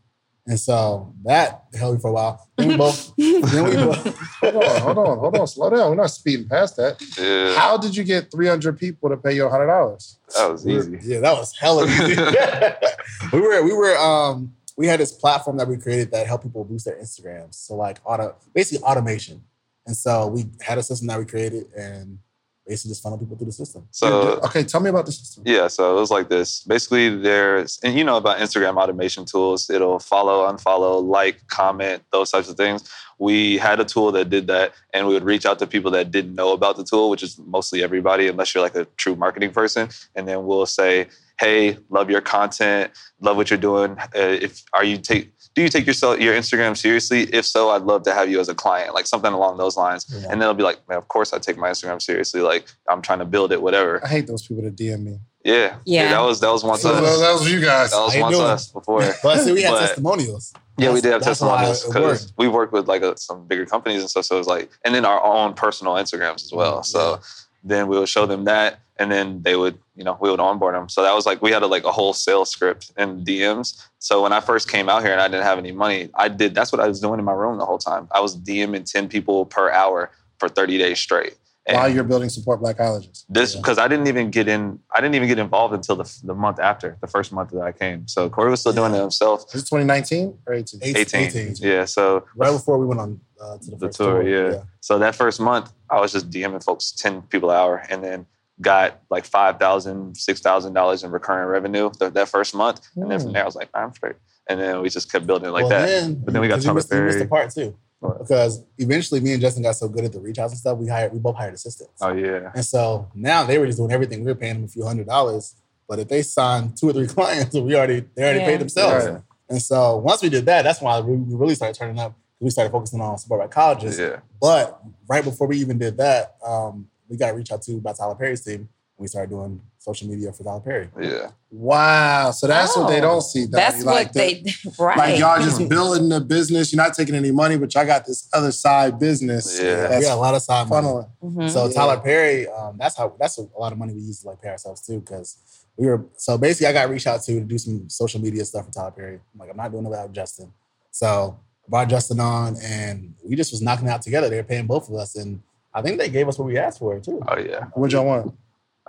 Speaker 5: and so that held me for a while. Then we both. then we both.
Speaker 2: Hold on, hold on, hold on. Slow down. We're not speeding past that.
Speaker 1: Yeah.
Speaker 2: How did you get 300 people to pay you $100?
Speaker 1: That was easy.
Speaker 5: Yeah, that was hella easy. we were we were um we had this platform that we created that helped people boost their Instagrams. So like auto basically automation. And so we had a system that we created and basically just funnel people through the system.
Speaker 1: So
Speaker 2: okay, tell me about the system.
Speaker 1: Yeah, so it was like this. Basically, there's, and you know about Instagram automation tools. It'll follow, unfollow, like, comment, those types of things. We had a tool that did that, and we would reach out to people that didn't know about the tool, which is mostly everybody, unless you're like a true marketing person. And then we'll say, "Hey, love your content, love what you're doing. Uh, if are you take do you take yourself your Instagram seriously? If so, I'd love to have you as a client, like something along those lines."
Speaker 5: Yeah.
Speaker 1: And then it'll be like, "Man, of course I take my Instagram seriously. Like I'm trying to build it, whatever."
Speaker 2: I hate those people that DM me.
Speaker 1: Yeah.
Speaker 3: Yeah.
Speaker 1: that was that was once
Speaker 2: So
Speaker 1: us.
Speaker 2: that was you guys.
Speaker 1: That was once
Speaker 5: doing?
Speaker 1: us before.
Speaker 5: But see, we had
Speaker 1: But-
Speaker 5: testimonials.
Speaker 1: yeah, we did have
Speaker 5: That's- that's why
Speaker 1: testimonials because we worked with like a, some bigger companies and stuff. So it was like, and then our own personal Instagrams as well. So then we would show them that, and then they would, you know, we would onboard them. So that was like we had a, like a whole sales script in DMs. So when I first came out here and I didn't have any money, I did. That's what I was doing in my room the whole time. I was DMing ten people per hour for thirty days straight. And
Speaker 2: While you're building support black colleges.
Speaker 1: this
Speaker 5: Yeah.
Speaker 1: because I didn't even get in. I didn't even get involved until the, the month after the first month that I came. So Corey was still doing it himself.
Speaker 2: Is it 2019 or 18?
Speaker 5: Eight-
Speaker 1: 18.
Speaker 5: 18.
Speaker 1: Yeah. So
Speaker 5: Right before we went on uh, to the,
Speaker 1: the
Speaker 5: first
Speaker 1: tour, yeah. So that first month, I was just DMing folks 10 people an hour and then got like $5,000, $6,000 in recurring revenue th- that first month. And then from
Speaker 2: Hmm.
Speaker 1: there, I was like, I'm straight. And then we just kept building it like
Speaker 5: well,
Speaker 1: that.
Speaker 5: Then,
Speaker 1: But then we got
Speaker 5: you
Speaker 1: Tyler
Speaker 5: you missed the part too.
Speaker 1: What?
Speaker 5: Because eventually me and Justin got so good at the reach outs and stuff, we hired we both hired assistants.
Speaker 1: Oh, yeah.
Speaker 5: And so now they were just doing everything. We were paying them a few hundred dollars. But if they signed two or three clients, we already they already
Speaker 3: Yeah.
Speaker 5: paid themselves.
Speaker 1: Yeah.
Speaker 5: And so once we did that, that's why we we really started turning up. We started focusing on support black colleges.
Speaker 1: Yeah.
Speaker 5: But right before we even did that, um, we got reached out to by Tyler Perry's team. We started doing social media for Tyler Perry.
Speaker 1: Yeah.
Speaker 2: Wow. So that's what they
Speaker 3: Oh,
Speaker 2: don't see. Donnie.
Speaker 3: That's
Speaker 2: like
Speaker 3: what
Speaker 2: the-
Speaker 3: they right.
Speaker 2: Like y'all just building the business. You're not taking any money, but y'all got this other side business.
Speaker 1: Yeah.
Speaker 5: we got a lot of side money.
Speaker 2: funneling.
Speaker 3: Mhm.
Speaker 5: So
Speaker 2: Yeah.
Speaker 5: Tyler Perry, um, that's how that's a lot of money we use to like pay ourselves too, because we were so basically I got reached out to to do some social media stuff for Tyler Perry. I'm like, I'm not doing it without Justin. So I brought Justin on and we just was knocking it out together. They were paying both of us and I think they gave us what we asked for too.
Speaker 1: Oh, yeah.
Speaker 2: What y'all want?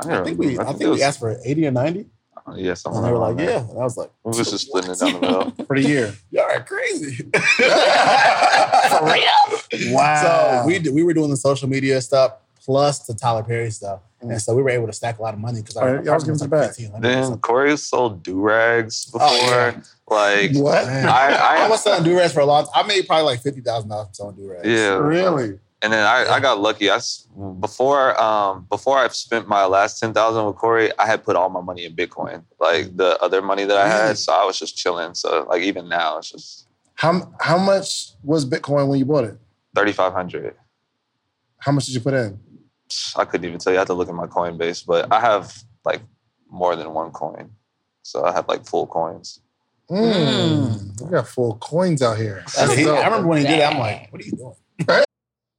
Speaker 5: I think we I think
Speaker 1: it was,
Speaker 5: we asked for 80 or 90.
Speaker 1: Yeah,
Speaker 5: And they were like,
Speaker 1: there.
Speaker 5: yeah. And I was like,
Speaker 1: We was just splitting it down the middle.
Speaker 2: For the year.
Speaker 5: y'all are crazy.
Speaker 3: For real?
Speaker 2: Wow.
Speaker 5: So we did, we were doing the social media stuff plus the Tyler Perry stuff.
Speaker 2: Mm.
Speaker 5: And so we were able to stack a lot of money because
Speaker 2: All right, y'all was giving it back.
Speaker 1: Then Corey sold do rags before.
Speaker 5: Oh, yeah.
Speaker 1: Like,
Speaker 2: what?
Speaker 1: I,
Speaker 5: I,
Speaker 1: I,
Speaker 5: was selling do rags for a long time. I made probably like fifty thousand dollars from selling do rags.
Speaker 1: yeah.
Speaker 2: Really?
Speaker 1: And then I, I got lucky. I s- before um before I spent my last ten thousand with Corey, I had put all my money in Bitcoin, like the other money that I
Speaker 5: Really?
Speaker 1: had. So I was just chilling. So like even now, it's just
Speaker 2: How how much was Bitcoin when you bought it?
Speaker 1: thirty five hundred.
Speaker 2: How much did you put in?
Speaker 1: I couldn't even tell you. I had to look at my Coinbase, but I have like more than one coin, so I have like full coins.
Speaker 2: Mm. We got full coins out here.
Speaker 5: That's- he- I remember when he did it. I'm like, what are you doing?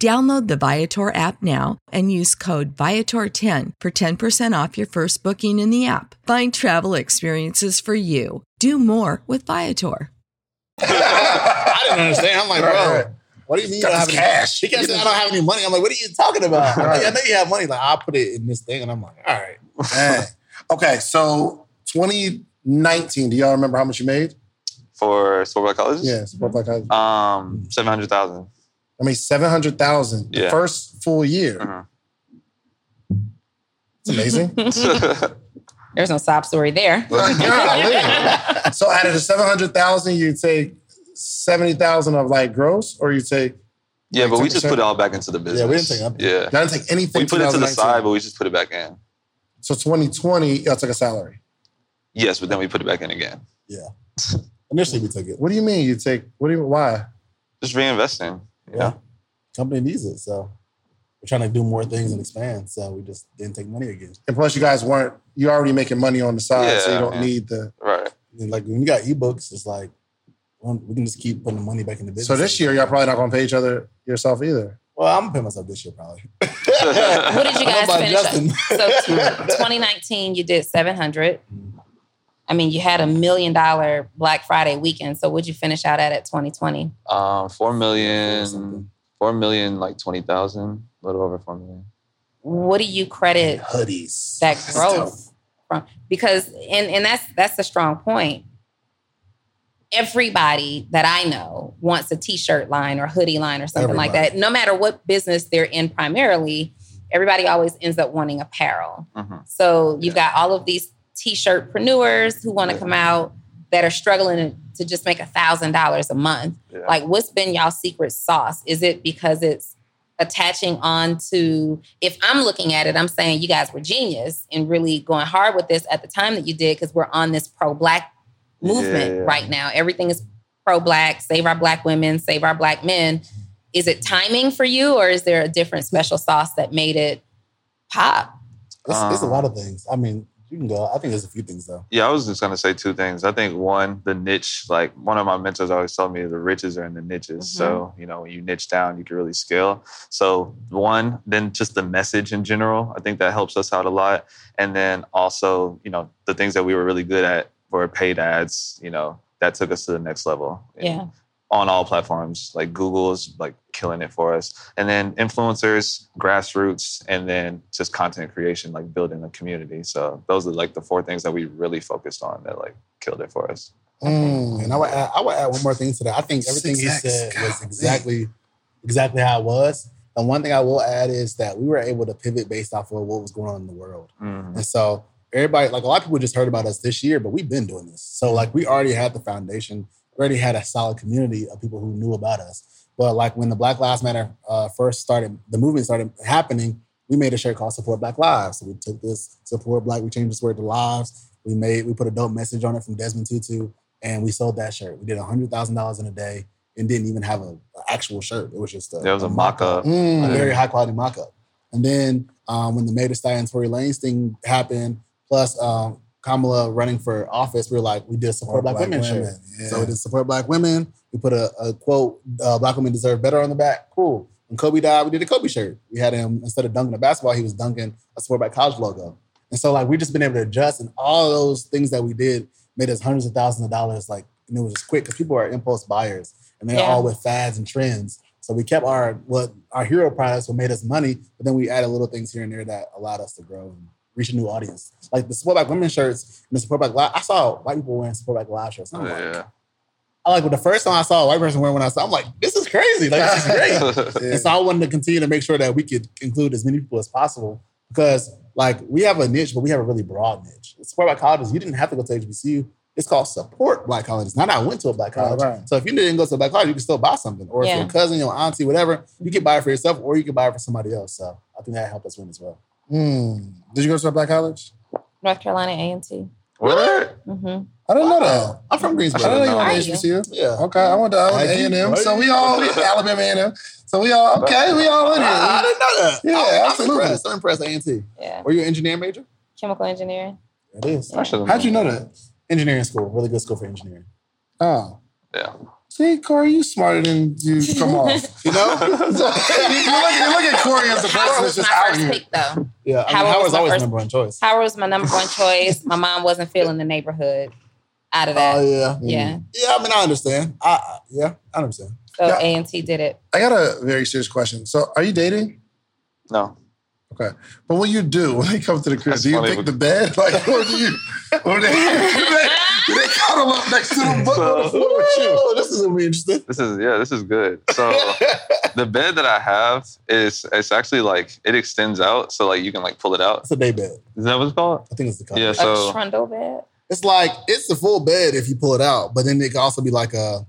Speaker 7: Download the Viator app now and use code Viator10 for 10% off your first booking in the app. Find travel experiences for you. Do more with Viator.
Speaker 5: I didn't understand. I'm like, bro,
Speaker 2: right.
Speaker 5: what do you mean you don't have
Speaker 2: this
Speaker 5: any
Speaker 2: cash.
Speaker 5: He kept saying I don't have any money. I'm like, what are you talking about? I'm like, I know you have money. Like, I'll put it in this thing. And I'm like, all right.
Speaker 2: Man. Okay, so 2019, do y'all remember how much you made?
Speaker 1: For Support Black Colleges?
Speaker 2: Yeah, Support Black College.
Speaker 1: Um, 700,000.
Speaker 2: I mean, 700,000 the
Speaker 1: Yeah.
Speaker 2: first full year.
Speaker 1: Mhm.
Speaker 2: It's amazing.
Speaker 3: There's no sob story there.
Speaker 2: Golly. so out of the 700,000, you take 70,000 of like gross or you take,
Speaker 1: yeah, but we just put it all back into the business.
Speaker 5: Yeah, we didn't take up-
Speaker 1: Yeah.
Speaker 2: I didn't take anything
Speaker 1: We put it to the side, but we just put it back in.
Speaker 2: So 2020, y'all took a salary.
Speaker 1: Yes, but then we put it back in again.
Speaker 5: Yeah. Initially, we took it.
Speaker 2: What do you mean you take, what do you, why?
Speaker 1: Just reinvesting.
Speaker 5: Yeah.
Speaker 1: Yeah.
Speaker 5: Company needs it. So we're trying to do more things and expand. So we just didn't take money again.
Speaker 2: And plus you guys weren't, you're already making money on the side, so you don't
Speaker 1: man.
Speaker 2: need the,
Speaker 1: Right.
Speaker 5: And like when you got ebooks, it's like we can just keep putting the money back in the business.
Speaker 2: so this year y'all probably not going to pay each other yourself either.
Speaker 5: Well, I'm gonna pay myself this year probably.
Speaker 3: What did you guys
Speaker 5: don't know about
Speaker 3: finish? Up? So 2019, you did 700. Mm-hmm. I mean, you had a million dollar Black Friday weekend. So what'd you finish out at at 2020?
Speaker 1: Um, four million,
Speaker 5: Something.
Speaker 1: four million, like 20,000, a little over four million.
Speaker 3: What do you credit
Speaker 2: Hoodies.
Speaker 3: that growth from? Because and and that's that's a strong point. Everybody that I know wants a t-shirt line or hoodie line or something like that. No matter what business they're in primarily, everybody always ends up wanting apparel.
Speaker 1: Mhm.
Speaker 3: So you've got all of these t-shirtpreneurs who want to come out that are struggling to just make a thousand dollars a month.
Speaker 1: Yeah.
Speaker 3: Like, what's been y'all secret sauce? Is it because it's attaching on to? If I'm looking at it, I'm saying you guys were genius in really going hard with this at the time that you did because we're on this pro-black movement
Speaker 1: Yeah.
Speaker 3: right now. Everything is pro-black. Save our black women. Save our black men. Is it timing for you, or is there a different special sauce that made it pop?
Speaker 5: It's, it's a
Speaker 1: Um,
Speaker 5: lot of things. I mean, you can go. I think there's a few things though.
Speaker 1: Yeah, I was just gonna say two things. I think one, the niche, like one of my mentors always told me the riches are in the niches. So, mm-hmm. you know, when you niche down, you can really scale. So one, then just the message in general. I think that helps us out a lot. And then also, you know, the things that we were really good at were paid ads, you know, that took us to the next level.
Speaker 3: Yeah.
Speaker 1: On all platforms, like Google's like killing it for us. And then influencers, grassroots, and then just content creation, like building a community. So those are like the four things that we really focused on that like killed it for us.
Speaker 2: Mm.
Speaker 5: And I would add, I would add one more thing to that. I think everything you
Speaker 2: 6X,
Speaker 5: said was exactly exactly how it was. And one thing I will add is that we were able to pivot based off of what was going on in the world.
Speaker 1: Mhm.
Speaker 5: And so everybody, like a lot of people just heard about us this year, but we've been doing this. So like we already had the foundation, we already had a solid community of people who knew about us. But like when the Black Lives Matter uh, first started, the movement started happening, we made a shirt called Support Black Lives. So we took this support black, we changed this word to lives. We made, we put a dope message on it from Desmond Tutu, and we sold that shirt. We did hundred thousand dollars in a day and didn't even have a, an actual shirt. It was just a,
Speaker 1: There was a mock-up.
Speaker 2: Mm.
Speaker 5: a very high quality mock up. And then um, when the Mayor Stallion Tory Lanez thing happened, plus um, Kamala running for office, we were like, we did support black, women, shirt.
Speaker 2: yeah.
Speaker 5: So we did support black women. We put a, a quote, uh, black women deserve better on the back. Cool. When Kobe died, we did a Kobe shirt. We had him, instead of dunking a basketball, he was dunking a support black college logo. And so like we've just been able to adjust and all those things that we did made us hundreds of thousands of dollars. Like, and it was just quick because people are impulse buyers and they're
Speaker 3: Yeah.
Speaker 5: all with fads and trends. So we kept our what our hero products what made us money, but then we added little things here and there that allowed us to grow and reach a new audience. Like the support black women shirts and the support black live. I saw white people wearing support black live shirts. I'm
Speaker 1: Oh,
Speaker 5: like,
Speaker 1: yeah.
Speaker 5: I like when the first time I saw a white person wearing one, I saw, I'm like, this is crazy. Like this is great.
Speaker 2: Yeah.
Speaker 5: And so I wanted to continue to make sure that we could include as many people as possible because, like, we have a niche, but we have a really broad niche. Support Black colleges, you didn't have to go to HBCU. It's called support Black colleges. Not I went to a Black
Speaker 2: Right,
Speaker 5: college.
Speaker 2: right.
Speaker 5: So if you didn't go to a Black college, you can still buy something. Or if
Speaker 3: Yeah.
Speaker 5: your cousin, your auntie, whatever, you can buy it for yourself or you can buy it for somebody else. So I think that helped us win as well.
Speaker 2: Hmm. Did you go to a black college?
Speaker 3: North Carolina A and T.
Speaker 1: What?
Speaker 3: Mm-hmm.
Speaker 2: I didn't know that.
Speaker 5: I'm from Greensboro.
Speaker 2: I
Speaker 5: Greensboro.
Speaker 2: didn't know you
Speaker 1: know.
Speaker 2: went
Speaker 3: Are
Speaker 2: to
Speaker 3: you?
Speaker 2: HBCU.
Speaker 5: Yeah.
Speaker 2: Okay, I went to, I went to A&M. So we all, Alabama A&M. So we all, okay, we all in
Speaker 5: I, I
Speaker 2: here.
Speaker 5: didn't know that.
Speaker 2: Yeah,
Speaker 5: I'm, I'm
Speaker 2: absolutely.
Speaker 5: impressed. I'm impressed. A&T.
Speaker 3: Yeah.
Speaker 5: Were you an engineering major?
Speaker 3: Chemical engineering.
Speaker 5: It is.
Speaker 1: I should've
Speaker 2: How'd you know that?
Speaker 5: Engineering school. Really good school for engineering.
Speaker 2: Oh.
Speaker 1: Yeah.
Speaker 2: See, Corey, you smarter than you come off.
Speaker 5: You know?
Speaker 2: You, look, you look at Corey as a person that's
Speaker 3: was
Speaker 2: just
Speaker 3: my
Speaker 2: out
Speaker 3: first
Speaker 2: here.
Speaker 3: pick, though.
Speaker 5: yeah. I mean,
Speaker 3: Howard was
Speaker 5: Howard's
Speaker 3: my
Speaker 5: always
Speaker 3: first-
Speaker 5: number one choice.
Speaker 3: Howard was my number one choice. My mom wasn't feeling the neighborhood out of that.
Speaker 5: Oh, yeah.
Speaker 3: yeah.
Speaker 5: Yeah, I mean, I understand. I, I yeah, I understand.
Speaker 3: So
Speaker 2: Yeah.
Speaker 3: A and T did it.
Speaker 2: I got a very serious question. So, are you dating?
Speaker 1: No.
Speaker 2: Okay. But what you do when they come to the crib,
Speaker 1: That's
Speaker 2: do you
Speaker 1: funny,
Speaker 2: pick
Speaker 1: but-
Speaker 2: the bed? Like, what do you, or they, do they, do they cuddle up next to the book on the floor with you?
Speaker 5: Oh, this is gonna be interesting.
Speaker 1: This is yeah, this is good. So the bed that I have is it's actually like it extends out, so like you can like pull it out.
Speaker 5: It's a day bed.
Speaker 1: Is that what it's called?
Speaker 5: I think it's the color.
Speaker 1: Yeah,
Speaker 3: A
Speaker 1: So-
Speaker 3: trundle bed.
Speaker 5: It's like it's the full bed if you pull it out, but then it can also be like a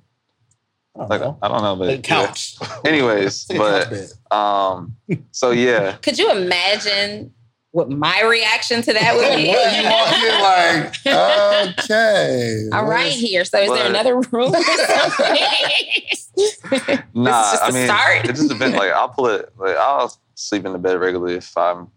Speaker 5: I don't
Speaker 1: Like
Speaker 5: know,
Speaker 1: I don't know, but
Speaker 5: a couch.
Speaker 1: yeah. Anyways,
Speaker 5: It's couch
Speaker 1: but um, so yeah,
Speaker 3: Could you imagine what my reaction to that would be?
Speaker 2: What, you walk in like, okay.
Speaker 3: I'm here. So is there another room or something?
Speaker 1: nah.
Speaker 3: just
Speaker 1: I
Speaker 3: a
Speaker 1: mean,
Speaker 3: start?
Speaker 1: it just depends. Like I'll pull it. Like I'll sleep in the bed regularly if I'm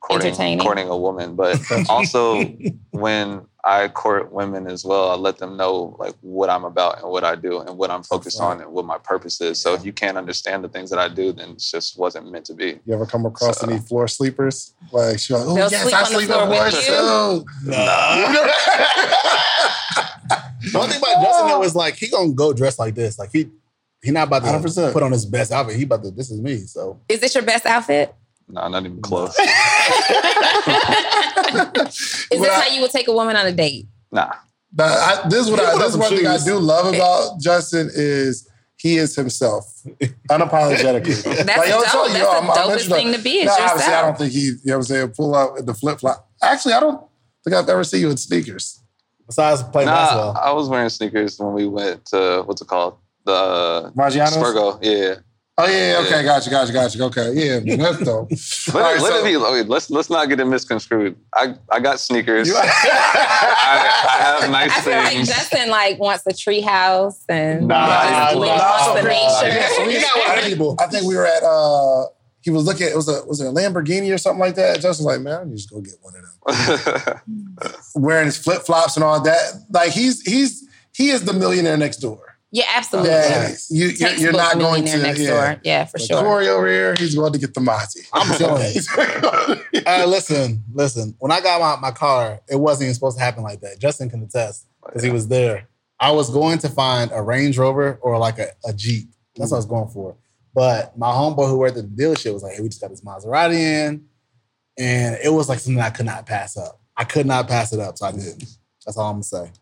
Speaker 1: courting courting a woman, but also when I court women as well, I let them know like what I'm about and what I do and what I'm focused on and what my purpose is. So if you can't understand the things that I do, then it just wasn't meant to be.
Speaker 2: You ever come across
Speaker 1: So-
Speaker 2: any floor sleepers? Like, she's like, oh,
Speaker 3: They'll
Speaker 2: yes,
Speaker 3: sleep
Speaker 2: I
Speaker 3: on the
Speaker 2: sleep
Speaker 3: floor
Speaker 2: in
Speaker 3: with
Speaker 2: boys
Speaker 3: you?
Speaker 2: too.
Speaker 5: One thing about Justin though is like he gonna go dressed like this. Like he he not about to
Speaker 2: 100%.
Speaker 5: put on his best outfit. He about to this is me. So
Speaker 3: Is this your best outfit?
Speaker 1: No, not even close.
Speaker 3: Is this
Speaker 2: I-
Speaker 3: how you would take a woman on a date?
Speaker 1: nah.
Speaker 2: But I, this is what I,
Speaker 5: put on
Speaker 2: this is one thing I do love about Justin is he is himself, unapologetically.
Speaker 3: That's
Speaker 2: yo,
Speaker 3: dope.
Speaker 2: so,
Speaker 3: That's
Speaker 2: yo,
Speaker 3: the
Speaker 2: I'm- I'm
Speaker 3: dopest thing to be is
Speaker 2: No, obviously, I don't think he, you know what I'm saying, pull out the flip flop. Actually, I don't think I've ever seen you in sneakers.
Speaker 5: besides playing
Speaker 1: Nah,
Speaker 5: basketball,
Speaker 1: I was wearing sneakers when we went to what's it called? The
Speaker 2: uh, Maggiano's?
Speaker 1: Spurgo. Yeah.
Speaker 2: Oh, yeah, yeah, okay,
Speaker 1: Yeah.
Speaker 2: gotcha, gotcha, gotcha. Okay, yeah, that's dope.
Speaker 1: Let,
Speaker 2: All right,
Speaker 1: let
Speaker 2: so-
Speaker 1: it be. wait, Let's let's not get it misconstrued. I, I got sneakers. I, I have nice
Speaker 3: I feel like. Justin like wants a tree house and
Speaker 1: Nah,
Speaker 3: wants
Speaker 1: nah,
Speaker 3: wants
Speaker 1: nah,
Speaker 3: the
Speaker 1: nah.
Speaker 3: nature.
Speaker 2: Yeah, so we
Speaker 5: got
Speaker 2: I
Speaker 5: what
Speaker 2: think-
Speaker 5: people-
Speaker 2: I think we were at uh he was looking it was a was it a Lamborghini or something like that. Justin's like, man, I need to just go get one of them. Wearing his flip flops and all that. Like he's he's he is the millionaire next door.
Speaker 3: Yeah, absolutely.
Speaker 2: Yeah, you, you're, you're not going to
Speaker 3: next
Speaker 2: yeah.
Speaker 3: door. Yeah, for
Speaker 2: But
Speaker 3: sure.
Speaker 2: Corey over here, he's going to get the Mozzie.
Speaker 5: I'm chilling. Uh, listen, listen. When I got my, my car, it wasn't even supposed to happen like that. Justin can attest because he was there. I was going to find a Range Rover or like a, a Jeep. That's what I was going for. But my homeboy who worked at the dealership was like, hey, we just got this Maserati in. And it was like something I could not pass up. I could not pass it up, so I did. That's all I'm gonna say.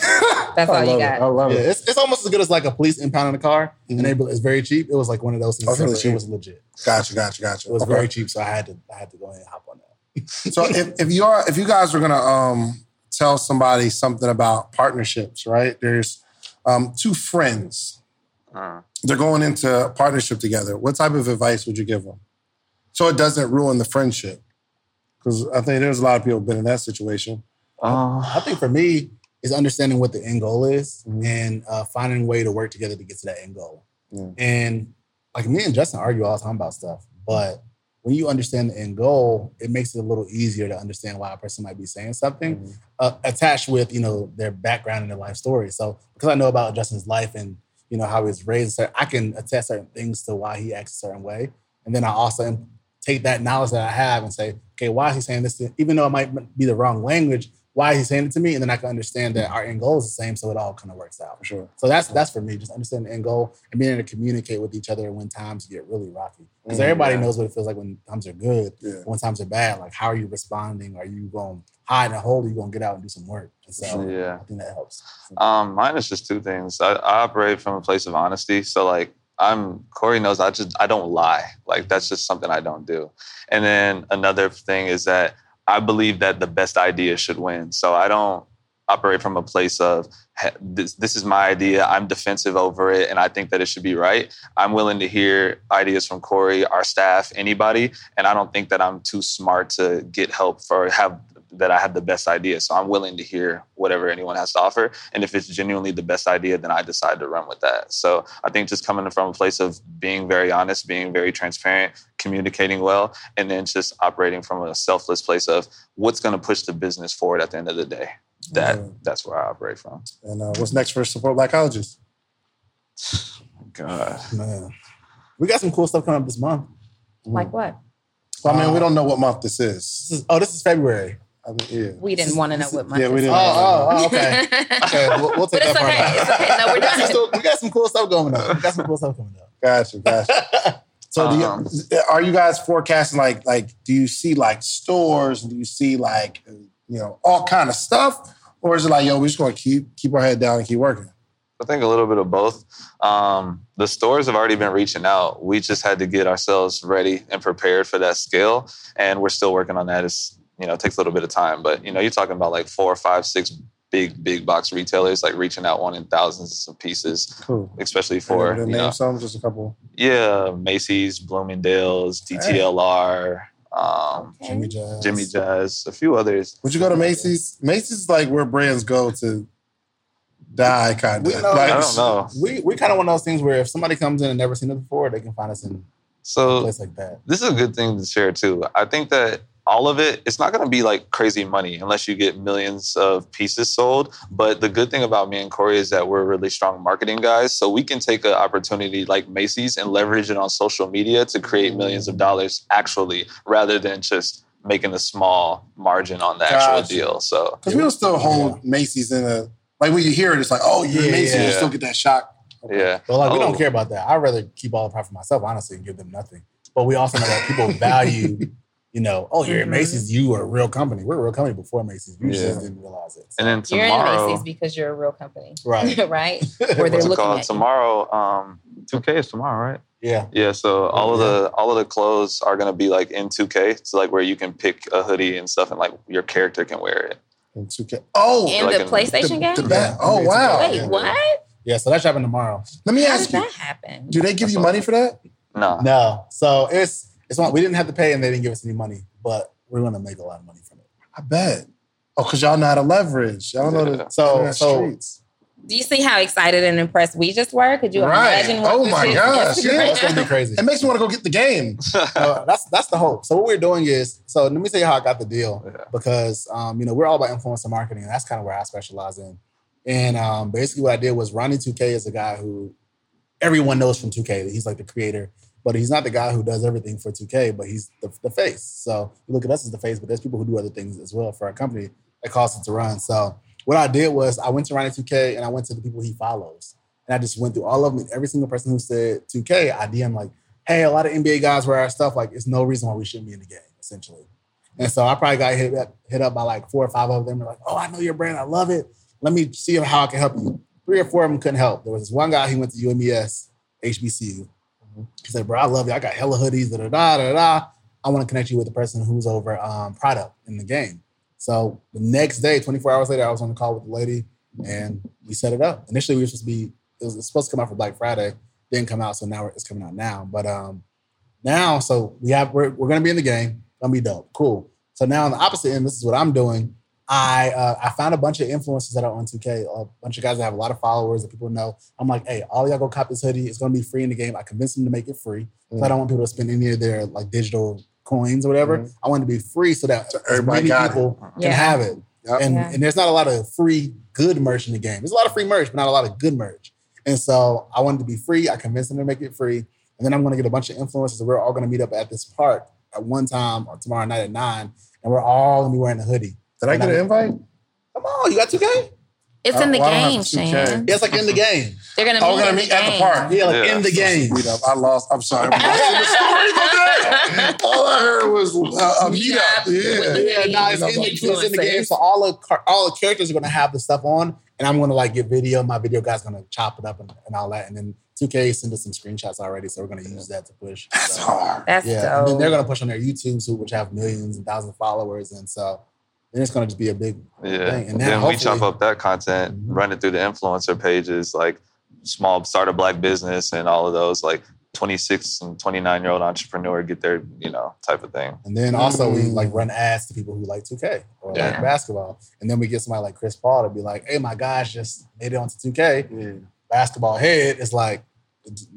Speaker 3: That's all
Speaker 2: I
Speaker 3: you
Speaker 2: love it.
Speaker 3: got.
Speaker 2: I love
Speaker 5: Yeah,
Speaker 2: it.
Speaker 5: it's, it's almost as good as like a police impounding a car, and they, it's very cheap. It was like one of those things.
Speaker 2: Oh, it's really
Speaker 5: it was legit.
Speaker 2: Gotcha, gotcha, gotcha.
Speaker 5: It was
Speaker 2: Okay.
Speaker 5: very cheap, so I had to I had to go ahead and hop on that.
Speaker 2: So if, if you are if you guys are gonna um tell somebody something about partnerships, right? There's um two friends.
Speaker 1: Uh,
Speaker 2: They're going into a partnership together. What type of advice would you give them? So it doesn't ruin the friendship. Because I think there's a lot of people been in that situation.
Speaker 1: uh,
Speaker 5: I think for me is understanding what the end goal is and uh, finding a way to work together to get to that end goal.
Speaker 2: Yeah.
Speaker 5: And like me and Justin argue all the time about stuff, but when you understand the end goal, it makes it a little easier to understand why a person might be saying something uh, attached with you know their background and their life story. So because I know about Justin's life and you know how he was raised, so I can attest certain things to why he acts a certain way, and then I also take that knowledge that I have and say, okay, why is he saying this? Even though it might be the wrong language, why is he saying it to me? And then I can understand that our end goal is the same, so it all kind of works out.
Speaker 2: For sure.
Speaker 5: So that's that's for me, just understanding the end goal and being able to communicate with each other when times get really rocky. Because
Speaker 2: Mhm,
Speaker 5: everybody
Speaker 1: yeah.
Speaker 5: knows what it feels like when times are good,
Speaker 2: Yeah.
Speaker 5: when times are bad. Like, how are you responding? Are you going to hide and hold? Or are you going to get out and do some work? And so
Speaker 1: yeah.
Speaker 5: I think that helps.
Speaker 1: Um, mine is just two things. I, I operate from a place of honesty. So like I'm Corey knows I just I don't lie. Like that's just something I don't do. And then another thing is that I believe that the best idea should win. So I don't operate from a place of this, this is my idea. I'm defensive over it, and I think that it should be right. I'm willing to hear ideas from Corey, our staff, anybody, and I don't think that I'm too smart to get help for have that I have the best idea. So I'm willing to hear whatever anyone has to offer, and if it's genuinely the best idea, then I decide to run with that. So I think just coming from a place of being very honest, being very transparent, communicating well, and then just operating from a selfless place of what's going to push the business forward at the end of the day. That
Speaker 2: Yeah.
Speaker 1: that's where I operate from.
Speaker 2: And uh, what's next for Support Black Colleges?
Speaker 1: God.
Speaker 5: Man. We got some cool stuff coming up this month.
Speaker 3: Like what?
Speaker 2: Well, I mean, we don't know what month this is.
Speaker 5: This is, oh, this is February.
Speaker 2: I mean, yeah.
Speaker 3: We didn't want to know what month.
Speaker 2: Yeah, we didn't.
Speaker 5: Oh, oh, oh, okay. Okay, we'll, we'll take
Speaker 3: But it's
Speaker 5: that part
Speaker 3: okay.
Speaker 5: out.
Speaker 3: It's okay. No, we're
Speaker 5: we, got some
Speaker 3: done.
Speaker 5: still- we got some cool stuff going up. We got some cool stuff coming up.
Speaker 2: Gotcha, gotcha. So, do you,
Speaker 1: Um,
Speaker 2: are you guys forecasting like like? Do you see like stores? Do you see like uh, you know all kind of stuff, or is it like yo, we're just going to keep keep our head down and keep working?
Speaker 1: I think a little bit of both. Um, the stores have already been reaching out. We just had to get ourselves ready and prepared for that scale, and we're still working on that. It's you know it takes a little bit of time, but you know you're talking about like four or five, six big big box retailers like reaching out wanting thousands of pieces,
Speaker 2: Cool.
Speaker 1: especially for
Speaker 2: the
Speaker 1: you
Speaker 2: name
Speaker 1: know
Speaker 2: some, just a couple.
Speaker 1: yeah Macy's, Bloomingdale's, DTLR, um,
Speaker 2: Jimmy Jazz.
Speaker 1: Jimmy Jazz, a few others.
Speaker 2: Would you go to Macy's? Macy's is like where brands go to die, kind
Speaker 5: We
Speaker 2: of.
Speaker 5: know-
Speaker 1: I don't know.
Speaker 5: We we kind of one of those things where if somebody comes in and never seen it before, they can find us in a
Speaker 1: So
Speaker 5: place like that.
Speaker 1: this is a good thing to share too. I think that all of it, it's not going to be like crazy money unless you get millions of pieces sold. But the good thing about me and Corey is that we're really strong marketing guys. So we can take an opportunity like Macy's and leverage it on social media to create millions of dollars actually, rather than just making a small margin on the actual deal. So
Speaker 2: Because we'll still hold Macy's in a like when you hear it, it's like, oh, you're
Speaker 5: Yeah,
Speaker 2: Macy's, you still get that shock.
Speaker 1: yeah.
Speaker 5: But like we
Speaker 1: Oh.
Speaker 5: don't care about that. I'd rather keep all the profit myself, honestly, and give them nothing. But we also know that people value, you know, oh, you're at
Speaker 3: Mhm.
Speaker 5: Macy's, you are a real company. We're a real company before Macy's. You
Speaker 1: Yeah.
Speaker 5: just didn't realize it.
Speaker 1: And then
Speaker 3: You're in Macy's because you're a real company,
Speaker 5: right.
Speaker 3: right? Or they're
Speaker 1: what's it
Speaker 3: looking
Speaker 1: called?
Speaker 3: at.
Speaker 1: Tomorrow, um, 2K is tomorrow, right?
Speaker 5: Yeah.
Speaker 1: Yeah, so all
Speaker 5: Oh,
Speaker 1: of the all of the clothes are gonna be like in 2K. So like where you can pick a hoodie and stuff, and like your character can wear it.
Speaker 2: And 2K. Oh,
Speaker 3: In
Speaker 1: like
Speaker 3: the
Speaker 1: in-
Speaker 3: PlayStation game?
Speaker 2: the back. Oh, wow.
Speaker 3: Wait,
Speaker 5: Yeah.
Speaker 3: what?
Speaker 5: Yeah. So that's happening tomorrow.
Speaker 2: Let me
Speaker 3: How
Speaker 2: ask
Speaker 3: did
Speaker 2: you,
Speaker 3: that happen?
Speaker 2: do they give you money for that?
Speaker 1: No,
Speaker 5: No. So it's it's one we didn't have to pay and they didn't give us any money, but we're gonna make a lot of money from it.
Speaker 2: I bet. Oh, because y'all know how to leverage. Y'all know the
Speaker 5: So- so-
Speaker 2: streets.
Speaker 3: Do you see how excited and impressed we just were? Could you
Speaker 2: Right.
Speaker 3: imagine what
Speaker 2: Oh my gosh, yeah.
Speaker 5: It's gonna be crazy.
Speaker 2: It makes me want to go get the game.
Speaker 5: Uh, that's that's the hope. So what we're doing is, so let me tell you how I got the deal
Speaker 1: Yeah.
Speaker 5: because um, you know we're all about influencer marketing, and that's kind of where I specialize in. And um, basically, what I did was Ronnie 2K is a guy who everyone knows from 2K. He's like the creator, but he's not the guy who does everything for 2K, but he's the, the face. So you look at us as the face, but there's people who do other things as well for our company that costs it to run. So what I did was I went to Ronnie 2K and I went to the people he follows, and I just went through all of them. Every single person who said 2K, I DM like hey, a lot of NBA guys wear our stuff. Like, it's no reason why we shouldn't be in the game, essentially. And so I probably got hit hit up by like four or five of them. They're like, oh, I know your brand. I love it. Let me see how I can help you. Three or four of them couldn't help. There was this one guy, he went to UMES, HBCU. He said, bro, I love you. I got hella hoodies, da da da da da. I want to connect you with the person who's over um, product in the game. So the next day, 24 hours later, I was on the call with the lady and we set it up. Initially, we were supposed to be, it was supposed to come out for Black Friday, didn't come out, so now it's coming out now. But um, now, so we have we're, we're gonna be in the game, gonna be dope, cool. So now on the opposite end, this is what I'm doing. I uh, I found a bunch of influencers that are on 2K, a bunch of guys that have a lot of followers that people know. I'm like, hey, all y'all go cop this hoodie. It's gonna be free in the game. I convinced them to make it free. So I don't want people to spend any of their like digital coins or whatever. I want it to be free so that as
Speaker 2: everybody
Speaker 5: many
Speaker 2: got it.
Speaker 5: people can
Speaker 3: Yeah.
Speaker 5: have it.
Speaker 2: Yep.
Speaker 5: And
Speaker 3: Yeah.
Speaker 5: and there's not a lot of free good merch in the game. There's a lot of free merch, but not a lot of good merch. And so I wanted to be free. I convinced them to make it free. And then I'm going to get a bunch of influencers. And we're all going to meet up at this park at one time or tomorrow night at nine. And we're all going to be wearing a hoodie.
Speaker 2: Did I get an invite?
Speaker 5: Come on, you got 2K?
Speaker 3: It's in the
Speaker 2: Oh, well, I don't have
Speaker 3: game,
Speaker 2: 2K.
Speaker 5: Yeah, it's like in the game.
Speaker 3: They're gonna
Speaker 2: Oh,
Speaker 3: meet
Speaker 2: we're gonna meet at the
Speaker 3: game.
Speaker 2: park.
Speaker 5: Yeah, like
Speaker 1: Yeah.
Speaker 5: in the game.
Speaker 2: Meet up. I lost. I'm sorry. I'm lost the story today. All I heard was uh, a meet up.
Speaker 3: Meet
Speaker 2: Yeah.
Speaker 3: up.
Speaker 5: Yeah, no, it's, in the, it's in the game. So all the all the characters are gonna have the stuff on, and I'm gonna like get video. My video guy's gonna chop it up and, and all that, and then 2K sent us some screenshots already, so we're gonna use that to push.
Speaker 2: That's
Speaker 5: So,
Speaker 2: hard.
Speaker 3: That's
Speaker 5: yeah, and then they're gonna push on their YouTube, so which have millions and thousands of followers, and so then it's gonna just be a big
Speaker 1: Yeah.
Speaker 5: thing. And
Speaker 1: And
Speaker 5: then
Speaker 1: then we chop up that content,
Speaker 5: Mhm.
Speaker 1: run it through the influencer pages, like small start a black business and all of those, like 26 and 29 year old entrepreneur get their, you know, type of thing.
Speaker 5: And then also we
Speaker 2: Mm.
Speaker 5: like run ads to people who like 2K or
Speaker 1: Yeah.
Speaker 5: like basketball. And then we get somebody like Chris Paul to be like, hey, my gosh, just made it onto 2K.
Speaker 2: Yeah.
Speaker 5: Basketball head is like,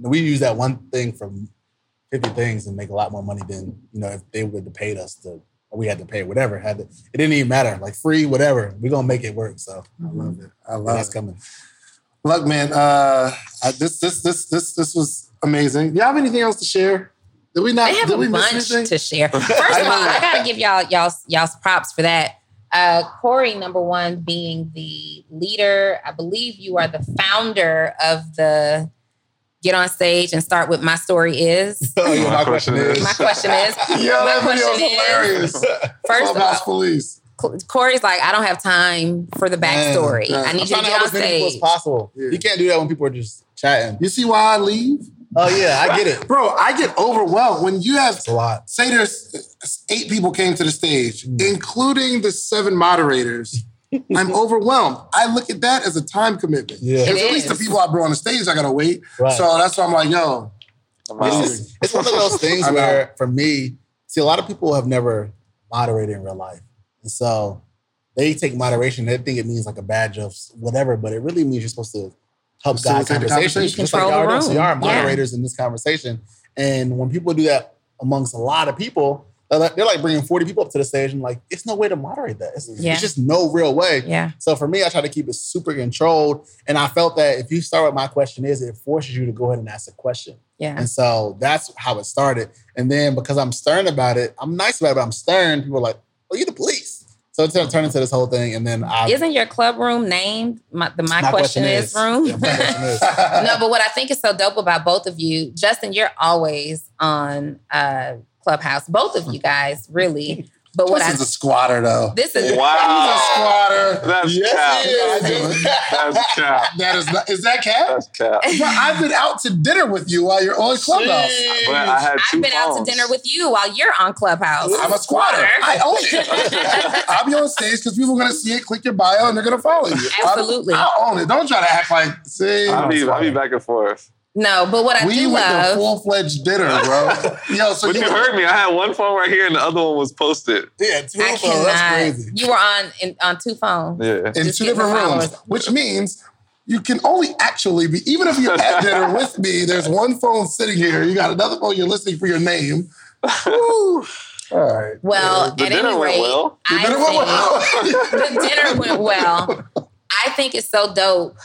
Speaker 5: we use that one thing from 50 things and make a lot more money than, you know, if they would have paid us to, or we had to pay whatever. Had to, it didn't even matter. Like free, whatever. We're going to make it work. So
Speaker 2: I love it. I
Speaker 5: and
Speaker 2: love
Speaker 5: that's
Speaker 2: it.
Speaker 5: coming.
Speaker 2: Look, man, uh, I, this this this this this was amazing. Do you have anything else to share? Did we not?
Speaker 3: I have
Speaker 2: did
Speaker 3: a
Speaker 2: we miss
Speaker 3: bunch
Speaker 2: anything?
Speaker 3: to share. First of all, I gotta give y'all y'all y'all's props for that. Uh, Corey, number one, being the leader. I believe you are the founder of the Get on Stage and Start with My Story Is.
Speaker 5: Oh, yeah,
Speaker 1: My
Speaker 5: my question
Speaker 1: question
Speaker 5: is.
Speaker 1: is-
Speaker 3: My question is,
Speaker 2: Yo,
Speaker 3: my
Speaker 2: that video
Speaker 3: question
Speaker 2: is hilarious.
Speaker 3: first of
Speaker 2: Clubhouse
Speaker 3: all,
Speaker 2: police.
Speaker 3: Co- Corey's like, I don't have time for the backstory.
Speaker 2: Man,
Speaker 3: I need
Speaker 5: I'm
Speaker 3: you to
Speaker 5: trying to
Speaker 3: on
Speaker 5: as as possible.
Speaker 2: Yeah.
Speaker 5: You can't do that when people are just chatting.
Speaker 2: You see why I leave,
Speaker 5: Oh, yeah, I get it.
Speaker 2: bro? I get overwhelmed when you have
Speaker 5: It's a lot.
Speaker 2: say there's eight people came to the stage, mm. including the seven moderators. I'm overwhelmed. I look at that as a time commitment.
Speaker 5: Yeah.
Speaker 2: Because
Speaker 3: It
Speaker 2: at least the people I brought on the stage, I gotta wait.
Speaker 5: Right.
Speaker 2: So that's why I'm like, yo,
Speaker 1: I'm
Speaker 2: Wow.
Speaker 5: It's, one of those things where, for me, see, a lot of people have never moderated in real life. And so they take moderation, they think it means like a badge of whatever, but it really means you're supposed to help guide
Speaker 2: Facilitate the
Speaker 5: conversation.
Speaker 2: conversation.
Speaker 5: Just like
Speaker 3: Control
Speaker 5: y'all
Speaker 3: the
Speaker 5: do. So y'all are
Speaker 3: Yeah.
Speaker 5: moderators in this conversation. And when people do that amongst a lot of people, they're like, they're like bringing 40 people up to the stage and like, it's no way to moderate that. It's,
Speaker 3: Yeah.
Speaker 5: it's just no real way.
Speaker 3: Yeah.
Speaker 5: So for me, I try to keep it super controlled. And I felt that if you start with my question is, it forces you to go ahead and ask a question.
Speaker 3: Yeah.
Speaker 5: And so that's how it started. And then because I'm stern about it, I'm nice about it, but I'm stern. People are like, "Oh, you the police." So it turned into this whole thing. And then I
Speaker 3: Isn't your club room named my, the My, question, is, room?
Speaker 5: Yeah, my question is.
Speaker 3: no, but what I think is so dope about both of you, Justin, you're always on uh, Clubhouse. Both of you guys, really. But what
Speaker 2: this
Speaker 3: I
Speaker 2: is a squatter though.
Speaker 3: this is
Speaker 1: Wow.
Speaker 2: He's a squatter.
Speaker 1: That's
Speaker 5: Yes,
Speaker 1: cap.
Speaker 5: is.
Speaker 1: That's cap.
Speaker 2: That is not, is that cat?
Speaker 1: That's cap.
Speaker 2: Bro, I've been out to dinner with you while you're on Clubhouse.
Speaker 1: But I had two
Speaker 3: I've been out to dinner with you while you're on Clubhouse.
Speaker 2: I'm a squatter. I own it. I'll be on stage because people are gonna see it, click your bio, and they're gonna follow you.
Speaker 3: Absolutely.
Speaker 2: I, I own it. Don't try to act like see.
Speaker 1: I'll be, I'll be back and forth.
Speaker 3: No, but what I
Speaker 2: we
Speaker 3: do
Speaker 2: went to full fledged dinner, bro. Yo, so
Speaker 1: But
Speaker 2: you,
Speaker 1: you heard me. I had one phone right here and the other one was posted.
Speaker 5: Yeah, two
Speaker 3: I
Speaker 5: of them. That's crazy.
Speaker 3: You were on in, on two phones.
Speaker 1: Yeah.
Speaker 2: in two different rooms,
Speaker 3: followers.
Speaker 2: which means you can only actually be, even if you're at dinner with me, there's one phone sitting here. You got another phone, you're listening for your name. Woo. All right.
Speaker 3: Well,
Speaker 1: The
Speaker 3: at
Speaker 1: dinner
Speaker 3: any
Speaker 1: went
Speaker 3: rate,
Speaker 1: well.
Speaker 2: The dinner went well.
Speaker 3: the dinner went well. I think it's so dope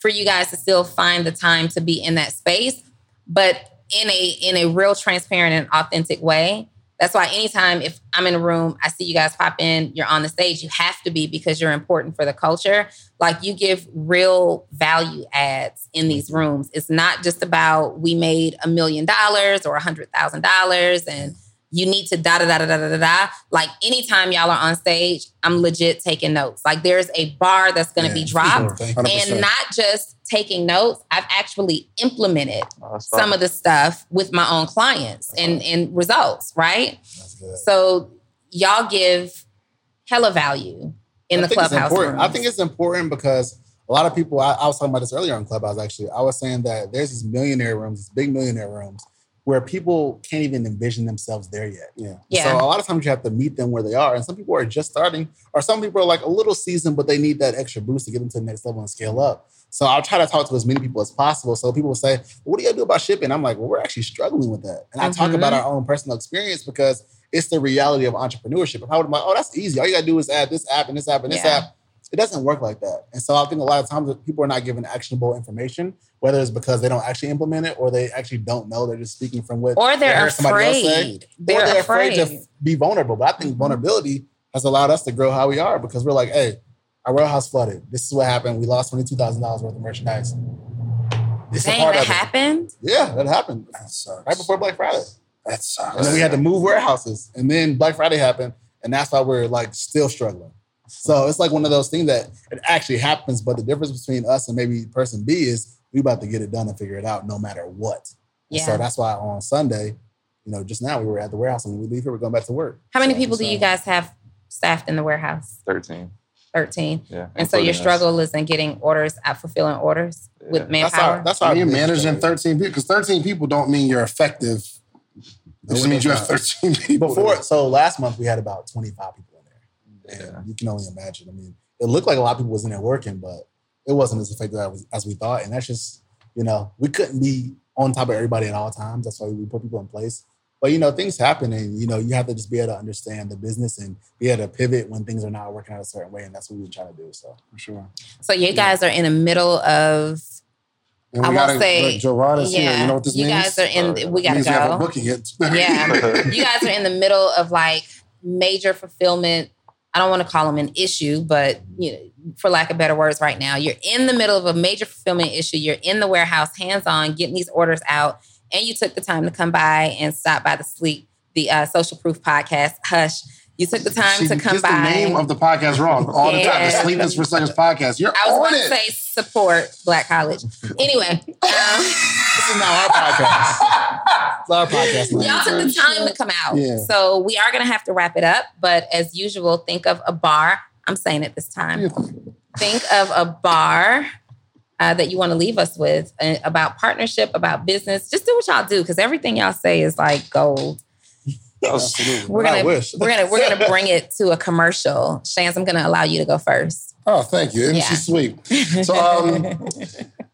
Speaker 3: for you guys to still find the time to be in that space, but in a in a real transparent and authentic way. That's why anytime if I'm in a room, I see you guys pop in, you're on the stage, you have to be because you're important for the culture. Like you give real value adds in these rooms. It's not just about we made a million dollars or a hundred thousand dollars and you need to da da da da da da da. Like anytime y'all are on stage, I'm legit taking notes. Like there's a bar that's going to be dropped,
Speaker 5: Thank you.
Speaker 2: 100%.
Speaker 3: and not just taking notes. I've actually implemented
Speaker 1: Oh,
Speaker 3: some of the stuff with my own clients and and results. Right. So y'all give hella value in
Speaker 5: I
Speaker 3: the
Speaker 5: think it's
Speaker 3: clubhouse.
Speaker 5: important. I think it's important because a lot of people. I, I was talking about this earlier on Clubhouse. Actually, I was saying that there's these millionaire rooms, these big millionaire rooms, where people can't even envision themselves there yet.
Speaker 2: Yeah.
Speaker 3: Yeah.
Speaker 5: So a lot of times you have to meet them where they are, and some people are just starting, or some people are like a little seasoned, but they need that extra boost to get them to the next level and scale up. So I'll try to talk to as many people as possible. So people will say, "What do you do about shipping?" I'm like, "Well, we're actually struggling with that," and I talk about mm-hmm. our own personal experience because it's the reality of entrepreneurship. If I would be like, "Oh, that's easy. All you gotta do is add this app and this app and this
Speaker 3: Yeah.
Speaker 5: app," it doesn't work like that. And so I think a lot of times people are not given actionable information, whether it's because they don't actually implement it or they actually don't know. They're just speaking from what
Speaker 3: or
Speaker 5: they
Speaker 3: they're
Speaker 5: heard somebody else say
Speaker 3: afraid. They're,
Speaker 5: or they're
Speaker 3: afraid.
Speaker 5: afraid. to be vulnerable. But I think mm-hmm. vulnerability has allowed us to grow how we are because we're like, hey, our warehouse flooded. This is what happened. We lost twenty two thousand dollars worth of merchandise. It's a
Speaker 3: Dang,
Speaker 5: part
Speaker 3: that
Speaker 5: of it.
Speaker 3: happened.
Speaker 5: Yeah, that happened
Speaker 2: That sucks.
Speaker 5: right before Black Friday,
Speaker 2: That sucks.
Speaker 5: and then we had to move warehouses, and then Black Friday happened, and that's why we're like still struggling. So it's like one of those things that it actually happens, but the difference between us and maybe person B is we about to get it done and figure it out no matter what.
Speaker 3: Yeah.
Speaker 5: So that's why on Sunday, you know, just now we were at the warehouse and we leave here, we're going back to work.
Speaker 3: How many
Speaker 5: So,
Speaker 3: people do you uh, guys have staffed in the warehouse?
Speaker 1: 13.
Speaker 3: 13.
Speaker 1: Yeah.
Speaker 3: And so your
Speaker 1: including us.
Speaker 3: struggle is in getting orders, at fulfilling orders with
Speaker 1: Yeah.
Speaker 5: That's
Speaker 3: manpower.
Speaker 5: our, that's
Speaker 2: Are you
Speaker 5: biggest
Speaker 2: managing 13 people? Because 13 people don't mean you're effective. It just means you have 13 people.
Speaker 5: Before, so last month we had about 25 people in there. And
Speaker 1: Yeah.
Speaker 5: you can only imagine. I mean, it looked like a lot of people was in there working, but it wasn't as effective as, as we thought. And that's just, you know, we couldn't be on top of everybody at all times. That's why we put people in place. But you know, things happen, and you know, you have to just be able to understand the business and be able to pivot when things are not working out a certain way, and that's what we've been trying to do. So
Speaker 2: For sure.
Speaker 3: so you guys are in the middle of
Speaker 2: And
Speaker 3: I
Speaker 2: we
Speaker 3: won't
Speaker 2: gotta,
Speaker 3: say-
Speaker 2: look, Joanne is here. You know what this
Speaker 3: you
Speaker 2: means?
Speaker 3: guys are in. We gotta
Speaker 2: means we have a
Speaker 3: go.
Speaker 2: booking it.
Speaker 3: Yeah. you guys are in the middle of like major fulfillment. I don't want to call them an issue, but you know, for lack of better words, right now you're in the middle of a major fulfillment issue. You're in the warehouse, hands on, getting these orders out, and you took the time to come by and stop by the sleep, the uh, Social Proof podcast. Hush, you took the time
Speaker 2: She
Speaker 3: to come
Speaker 2: gets
Speaker 3: by.
Speaker 2: the name of the podcast wrong all the time. The Sleepless for Seconds podcast. You're
Speaker 3: I was going to say support Black College. Anyway, um,
Speaker 5: this is not our podcast. it's our podcast.
Speaker 3: Y'all took the time to come out.
Speaker 2: Yeah.
Speaker 3: So we are going to have to wrap it up. But as usual, think of a bar. I'm saying it this time. Think of a bar uh, that you want to leave us with uh, about partnership, about business. Just do what y'all do because everything y'all say is like gold.
Speaker 5: Absolutely.
Speaker 3: We're gonna we're gonna we're gonna bring it to a commercial. Shands, I'm gonna allow you to go first.
Speaker 2: Oh, thank you. Isn't
Speaker 3: Yeah.
Speaker 2: she sweet? So um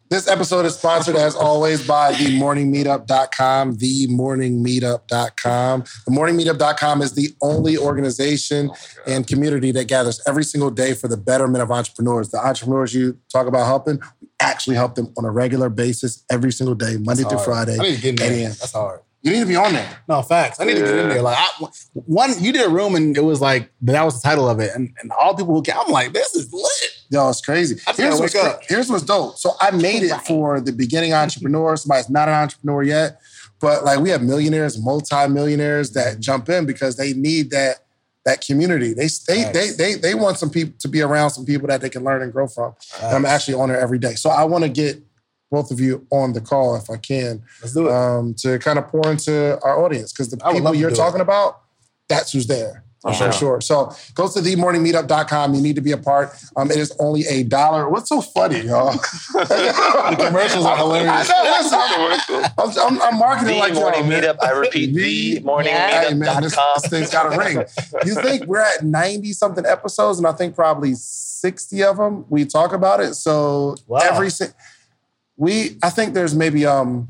Speaker 2: this episode is sponsored as always by themorningmeetup.com, themorningmeetup.com. Themorningmeetup.com is the only organization and community that gathers every single day for the betterment of entrepreneurs. The entrepreneurs you talk about helping, we actually help them on a regular basis every single day, Monday
Speaker 5: That's
Speaker 2: through
Speaker 5: hard.
Speaker 2: Friday.
Speaker 5: I need to get in there. That's hard.
Speaker 2: You need to be on there.
Speaker 5: No facts. I need to get in there. Like I, one, you did a room and it was like that was the title of it, and, and all people who came, I'm like, this is lit.
Speaker 2: Yo, it's crazy.
Speaker 5: I just
Speaker 2: Here's
Speaker 5: gotta
Speaker 2: what's, cra-
Speaker 5: up.
Speaker 2: here's what's dope. So I made it for the beginning entrepreneur. Somebody's not an entrepreneur yet, but like we have millionaires, multi-millionaires that jump in because they need that that community. They they they they they want some people to be around some people that they can learn and grow from. And I'm actually on there every day. So I want to get both of you on the call if I can
Speaker 5: Let's do it.
Speaker 2: um, to kind of pour into our audience because the
Speaker 5: I
Speaker 2: people you're
Speaker 5: do it.
Speaker 2: talking about, that's who's there.
Speaker 1: For
Speaker 2: For
Speaker 1: sure.
Speaker 2: sure. So go to themorningmeetup.com. You need to be a part. Um, it is only a dollar. What's so funny, y'all? the
Speaker 5: commercials are hilarious.
Speaker 2: I know, listen, I'm, I'm, I'm marketing
Speaker 1: The
Speaker 2: like y'all,
Speaker 1: morning
Speaker 2: man.
Speaker 1: meetup. I repeat,
Speaker 2: The-
Speaker 1: the morning
Speaker 3: Yeah.
Speaker 2: Hey, man, this, this thing's got a ring. You think we're at 90 something episodes, and I think probably 60 of them we talk about it. So
Speaker 5: Wow.
Speaker 2: every si- we, I think there's maybe um,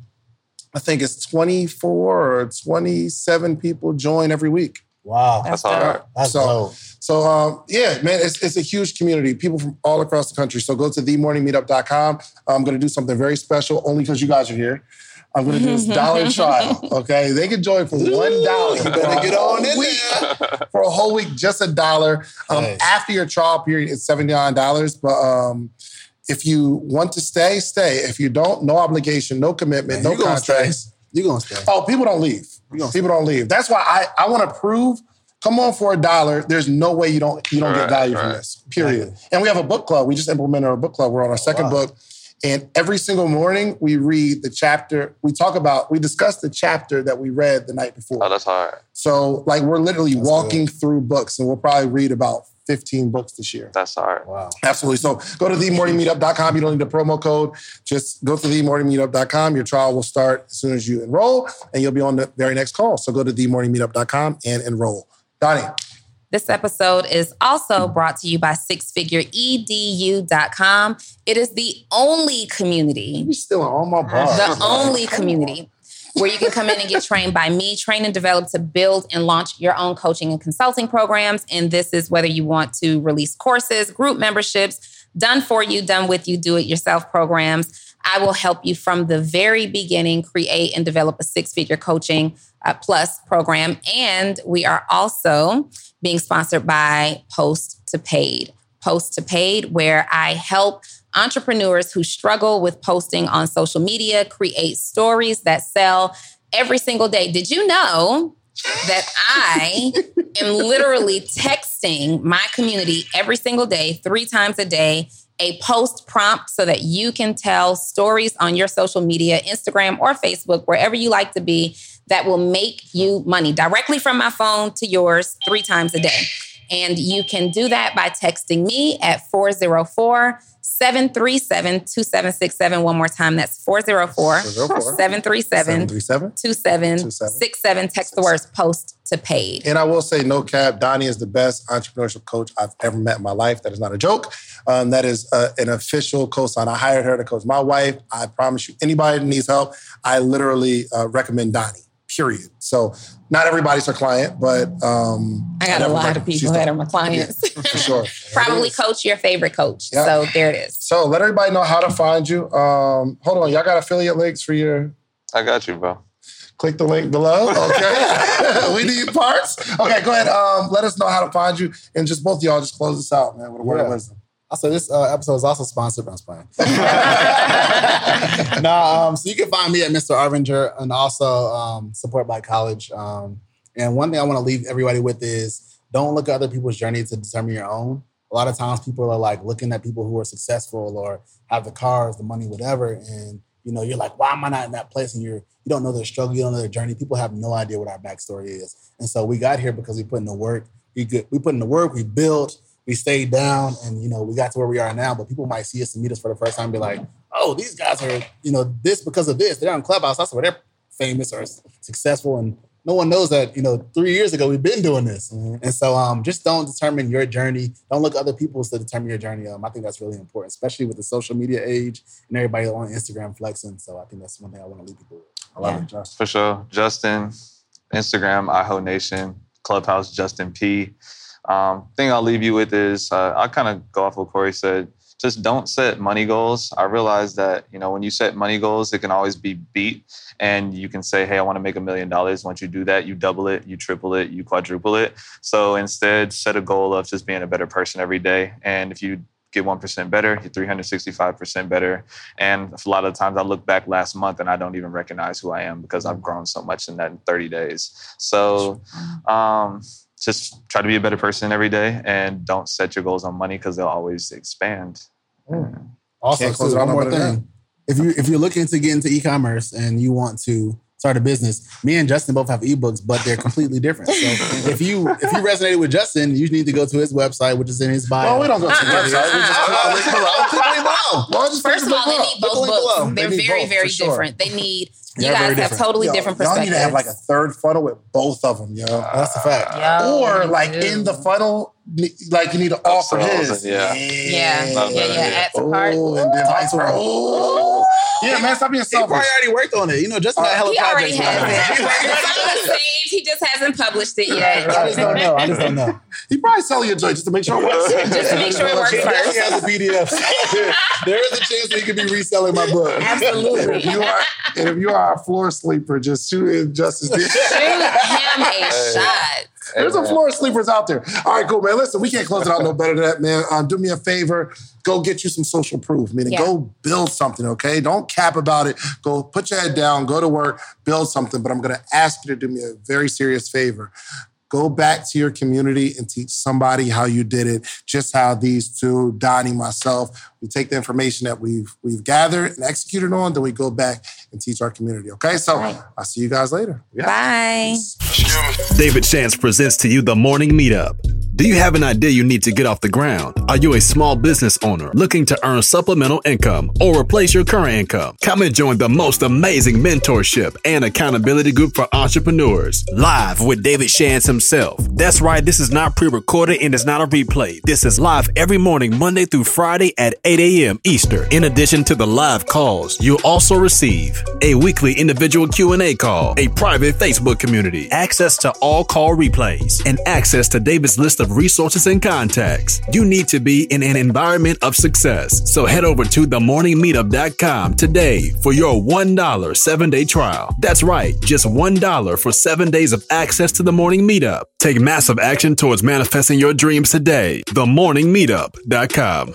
Speaker 2: I think it's 24 or 27 people join every week.
Speaker 5: Wow,
Speaker 3: That's
Speaker 1: That's hard.
Speaker 5: that's
Speaker 2: So-
Speaker 5: dope.
Speaker 2: So um, yeah, man, it's, it's a huge community. People from all across the country. So go to themorningmeetup.com. I'm going to do something very special only because you guys are here. I'm going to do this dollar trial. Okay, they can join for one dollar.
Speaker 5: You better get on in there.
Speaker 2: for a whole week, just a dollar. Um,
Speaker 5: Nice.
Speaker 2: After your trial period, it's seventy nine dollars. But um, if you want to stay, stay. If you don't, no obligation, no commitment,
Speaker 5: Man,
Speaker 2: no
Speaker 5: you gonna stay.
Speaker 2: contracts.
Speaker 5: You gonna stay?
Speaker 2: Oh, people don't leave.
Speaker 5: You gonna
Speaker 2: People don't leave. That's why I, I want to prove. Come on for a dollar. There's no way you don't you don't get
Speaker 1: Right,
Speaker 2: value from this. Period.
Speaker 5: Exactly.
Speaker 2: And we have a book club. We just implemented our book club. We're on our second
Speaker 5: wow.
Speaker 2: book, and every single morning we read the chapter. We talk about we discuss the chapter that we read the night before.
Speaker 1: Oh, that's hard.
Speaker 2: so like we're literally
Speaker 5: That's
Speaker 2: walking through books, and we'll probably read about 15 books this year.
Speaker 1: That's hard.
Speaker 5: Wow.
Speaker 2: Absolutely. So go to themorningmeetup.com. You don't need a promo code. Just go to themorningmeetup.com. Your trial will start as soon as you enroll, and you'll be on the very next call. So go to themorningmeetup.com and enroll. Donnie,
Speaker 3: This episode is also brought to you by sixfigureedu.com. It is the only community
Speaker 2: you stealing all my bars.
Speaker 3: the only community where you can come in and get trained by me, train and develop to build and launch your own coaching and consulting programs. And this is whether you want to release courses, group memberships, done for you, done with you, do it yourself programs. I will help you from the very beginning create and develop a six figure coaching uh, plus program. And we are also being sponsored by Post to Paid. Post to Paid, where I help entrepreneurs who struggle with posting on social media create stories that sell every single day. Did you know that I am literally texting my community every single day, three times a day, a post prompt so that you can tell stories on your social media, Instagram or Facebook, wherever you like to be, that will make you money directly from my phone to yours three times a day. And you can do that by texting me at 404 737 2767. One more time, that's 404 737 2767. Text the words post to paid.
Speaker 2: And I will say, no cap, Donnie is the best entrepreneurship coach I've ever met in my life. That is not a joke. Um, that is uh, an official co-sign. I hired her to coach my wife. I promise you, anybody that needs help, I literally uh, recommend Donnie. Period. So not everybody's her client, but um,
Speaker 3: I got a lot of people that are my clients.
Speaker 2: Yeah, for sure.
Speaker 3: Probably coach your favorite coach. Yeah. So there it is.
Speaker 2: So let everybody know how to find you. Um, hold on, y'all got affiliate links for your.
Speaker 1: I got you, bro.
Speaker 2: Click the link below. Okay. we need parts. Okay, go ahead. Um, let us know how to find you. And just both of y'all just close this out, man, with a word yeah. of wisdom.
Speaker 5: Also, this uh, episode is also sponsored. by playing. nah, um, so you can find me at Mr. Arrington and also um, Support Black College. Um, and one thing I want to leave everybody with is don't look at other people's journey to determine your own. A lot of times people are like looking at people who are successful or have the cars, the money, whatever, and you know you're like, why am I not in that place? And you're you don't know their struggle, you don't know their journey. People have no idea what our backstory is, and so we got here because we put in the work. We good, we put in the work. We built we stayed down and you know we got to where we are now but people might see us and meet us for the first time and be like oh these guys are you know this because of this. They're on clubhouse. That's where they're famous or successful. And no one knows that you know three years ago we've been doing this. Mm-hmm. and so um, just don't determine your journey. Don't look at other people's to determine your journey. Um, i think that's really important especially with the social media age and everybody on instagram flexing. So i think that's one thing i want to leave people with. I love yeah. it justin.
Speaker 1: For sure. Justin instagram iho nation clubhouse justin p um, thing I'll leave you with is uh, I kind of go off what Corey said. Just don't set money goals. I realize that you know when you set money goals, it can always be beat, and you can say, "Hey, I want to make a million dollars." Once you do that, you double it, you triple it, you quadruple it. So instead, set a goal of just being a better person every day. And if you get 1% better, you're 365% better. And a lot of times I look back last month and I don't even recognize who I am because I've grown so much in that 30 days. So, um, just try to be a better person every day and don't set your goals on money because they'll always expand.
Speaker 5: Mm. Also, so one more thing. If you if you're looking to get into e-commerce and you want to start a business, me and Justin both have ebooks, but they're completely different. So if you if you resonated with Justin, you need to go to his website, which is in his bio.
Speaker 2: Well, we don't go to the website. We just click the link
Speaker 3: below. Well, First of all, they need both books. They're very, very different. They need you guys have totally
Speaker 2: yo,
Speaker 3: different perspectives.
Speaker 2: Y'all need to have like a third funnel with both of them, yo.
Speaker 5: That's a fact.
Speaker 3: Yo,
Speaker 2: or like in the funnel, like you need to offer his.
Speaker 3: Yeah. Yeah. Yeah. Yeah. yeah. Add to cart.
Speaker 2: Oh, and then vice versa. Yeah, man, stop being selfish.
Speaker 5: He probably already worked on it. You know, just uh, hella
Speaker 3: He already has it. He just hasn't published it yet.
Speaker 5: I just don't know. I just don't know.
Speaker 2: He probably selling your joint just to make sure it works.
Speaker 3: just to make sure it works first.
Speaker 5: He has a PDF. there is a chance that he could be reselling my book.
Speaker 3: Absolutely.
Speaker 2: if you are, if you are a floor sleeper, just shoot in Justice.
Speaker 3: Shoot him a shot.
Speaker 2: There's some floor sleepers out there. All right, cool, man. Listen, we can't close it out no better than that, man. Um, do me a favor. Go get you some social proof, meaning yeah. go build something, okay? Don't cap about it. Go put your head down, go to work, build something. But I'm going to ask you to do me a very serious favor go back to your community and teach somebody how you did it just how these two donnie myself we take the information that we've we've gathered and executed on then we go back and teach our community okay so right. i'll see you guys later
Speaker 3: yeah. bye
Speaker 4: david shands presents to you the morning meetup do you have an idea you need to get off the ground? Are you a small business owner looking to earn supplemental income or replace your current income? Come and join the most amazing mentorship and accountability group for entrepreneurs. Live with David Shands himself. That's right, this is not pre recorded and it's not a replay. This is live every morning, Monday through Friday at 8 a.m. Eastern. In addition to the live calls, you'll also receive a weekly individual Q&A call, a private Facebook community, access to all call replays, and access to David's list of resources and contacts. You need to be in an environment of success. So head over to themorningmeetup.com today for your $1 seven day trial. That's right, just $1 for seven days of access to the morning meetup. Take massive action towards manifesting your dreams today. Themorningmeetup.com.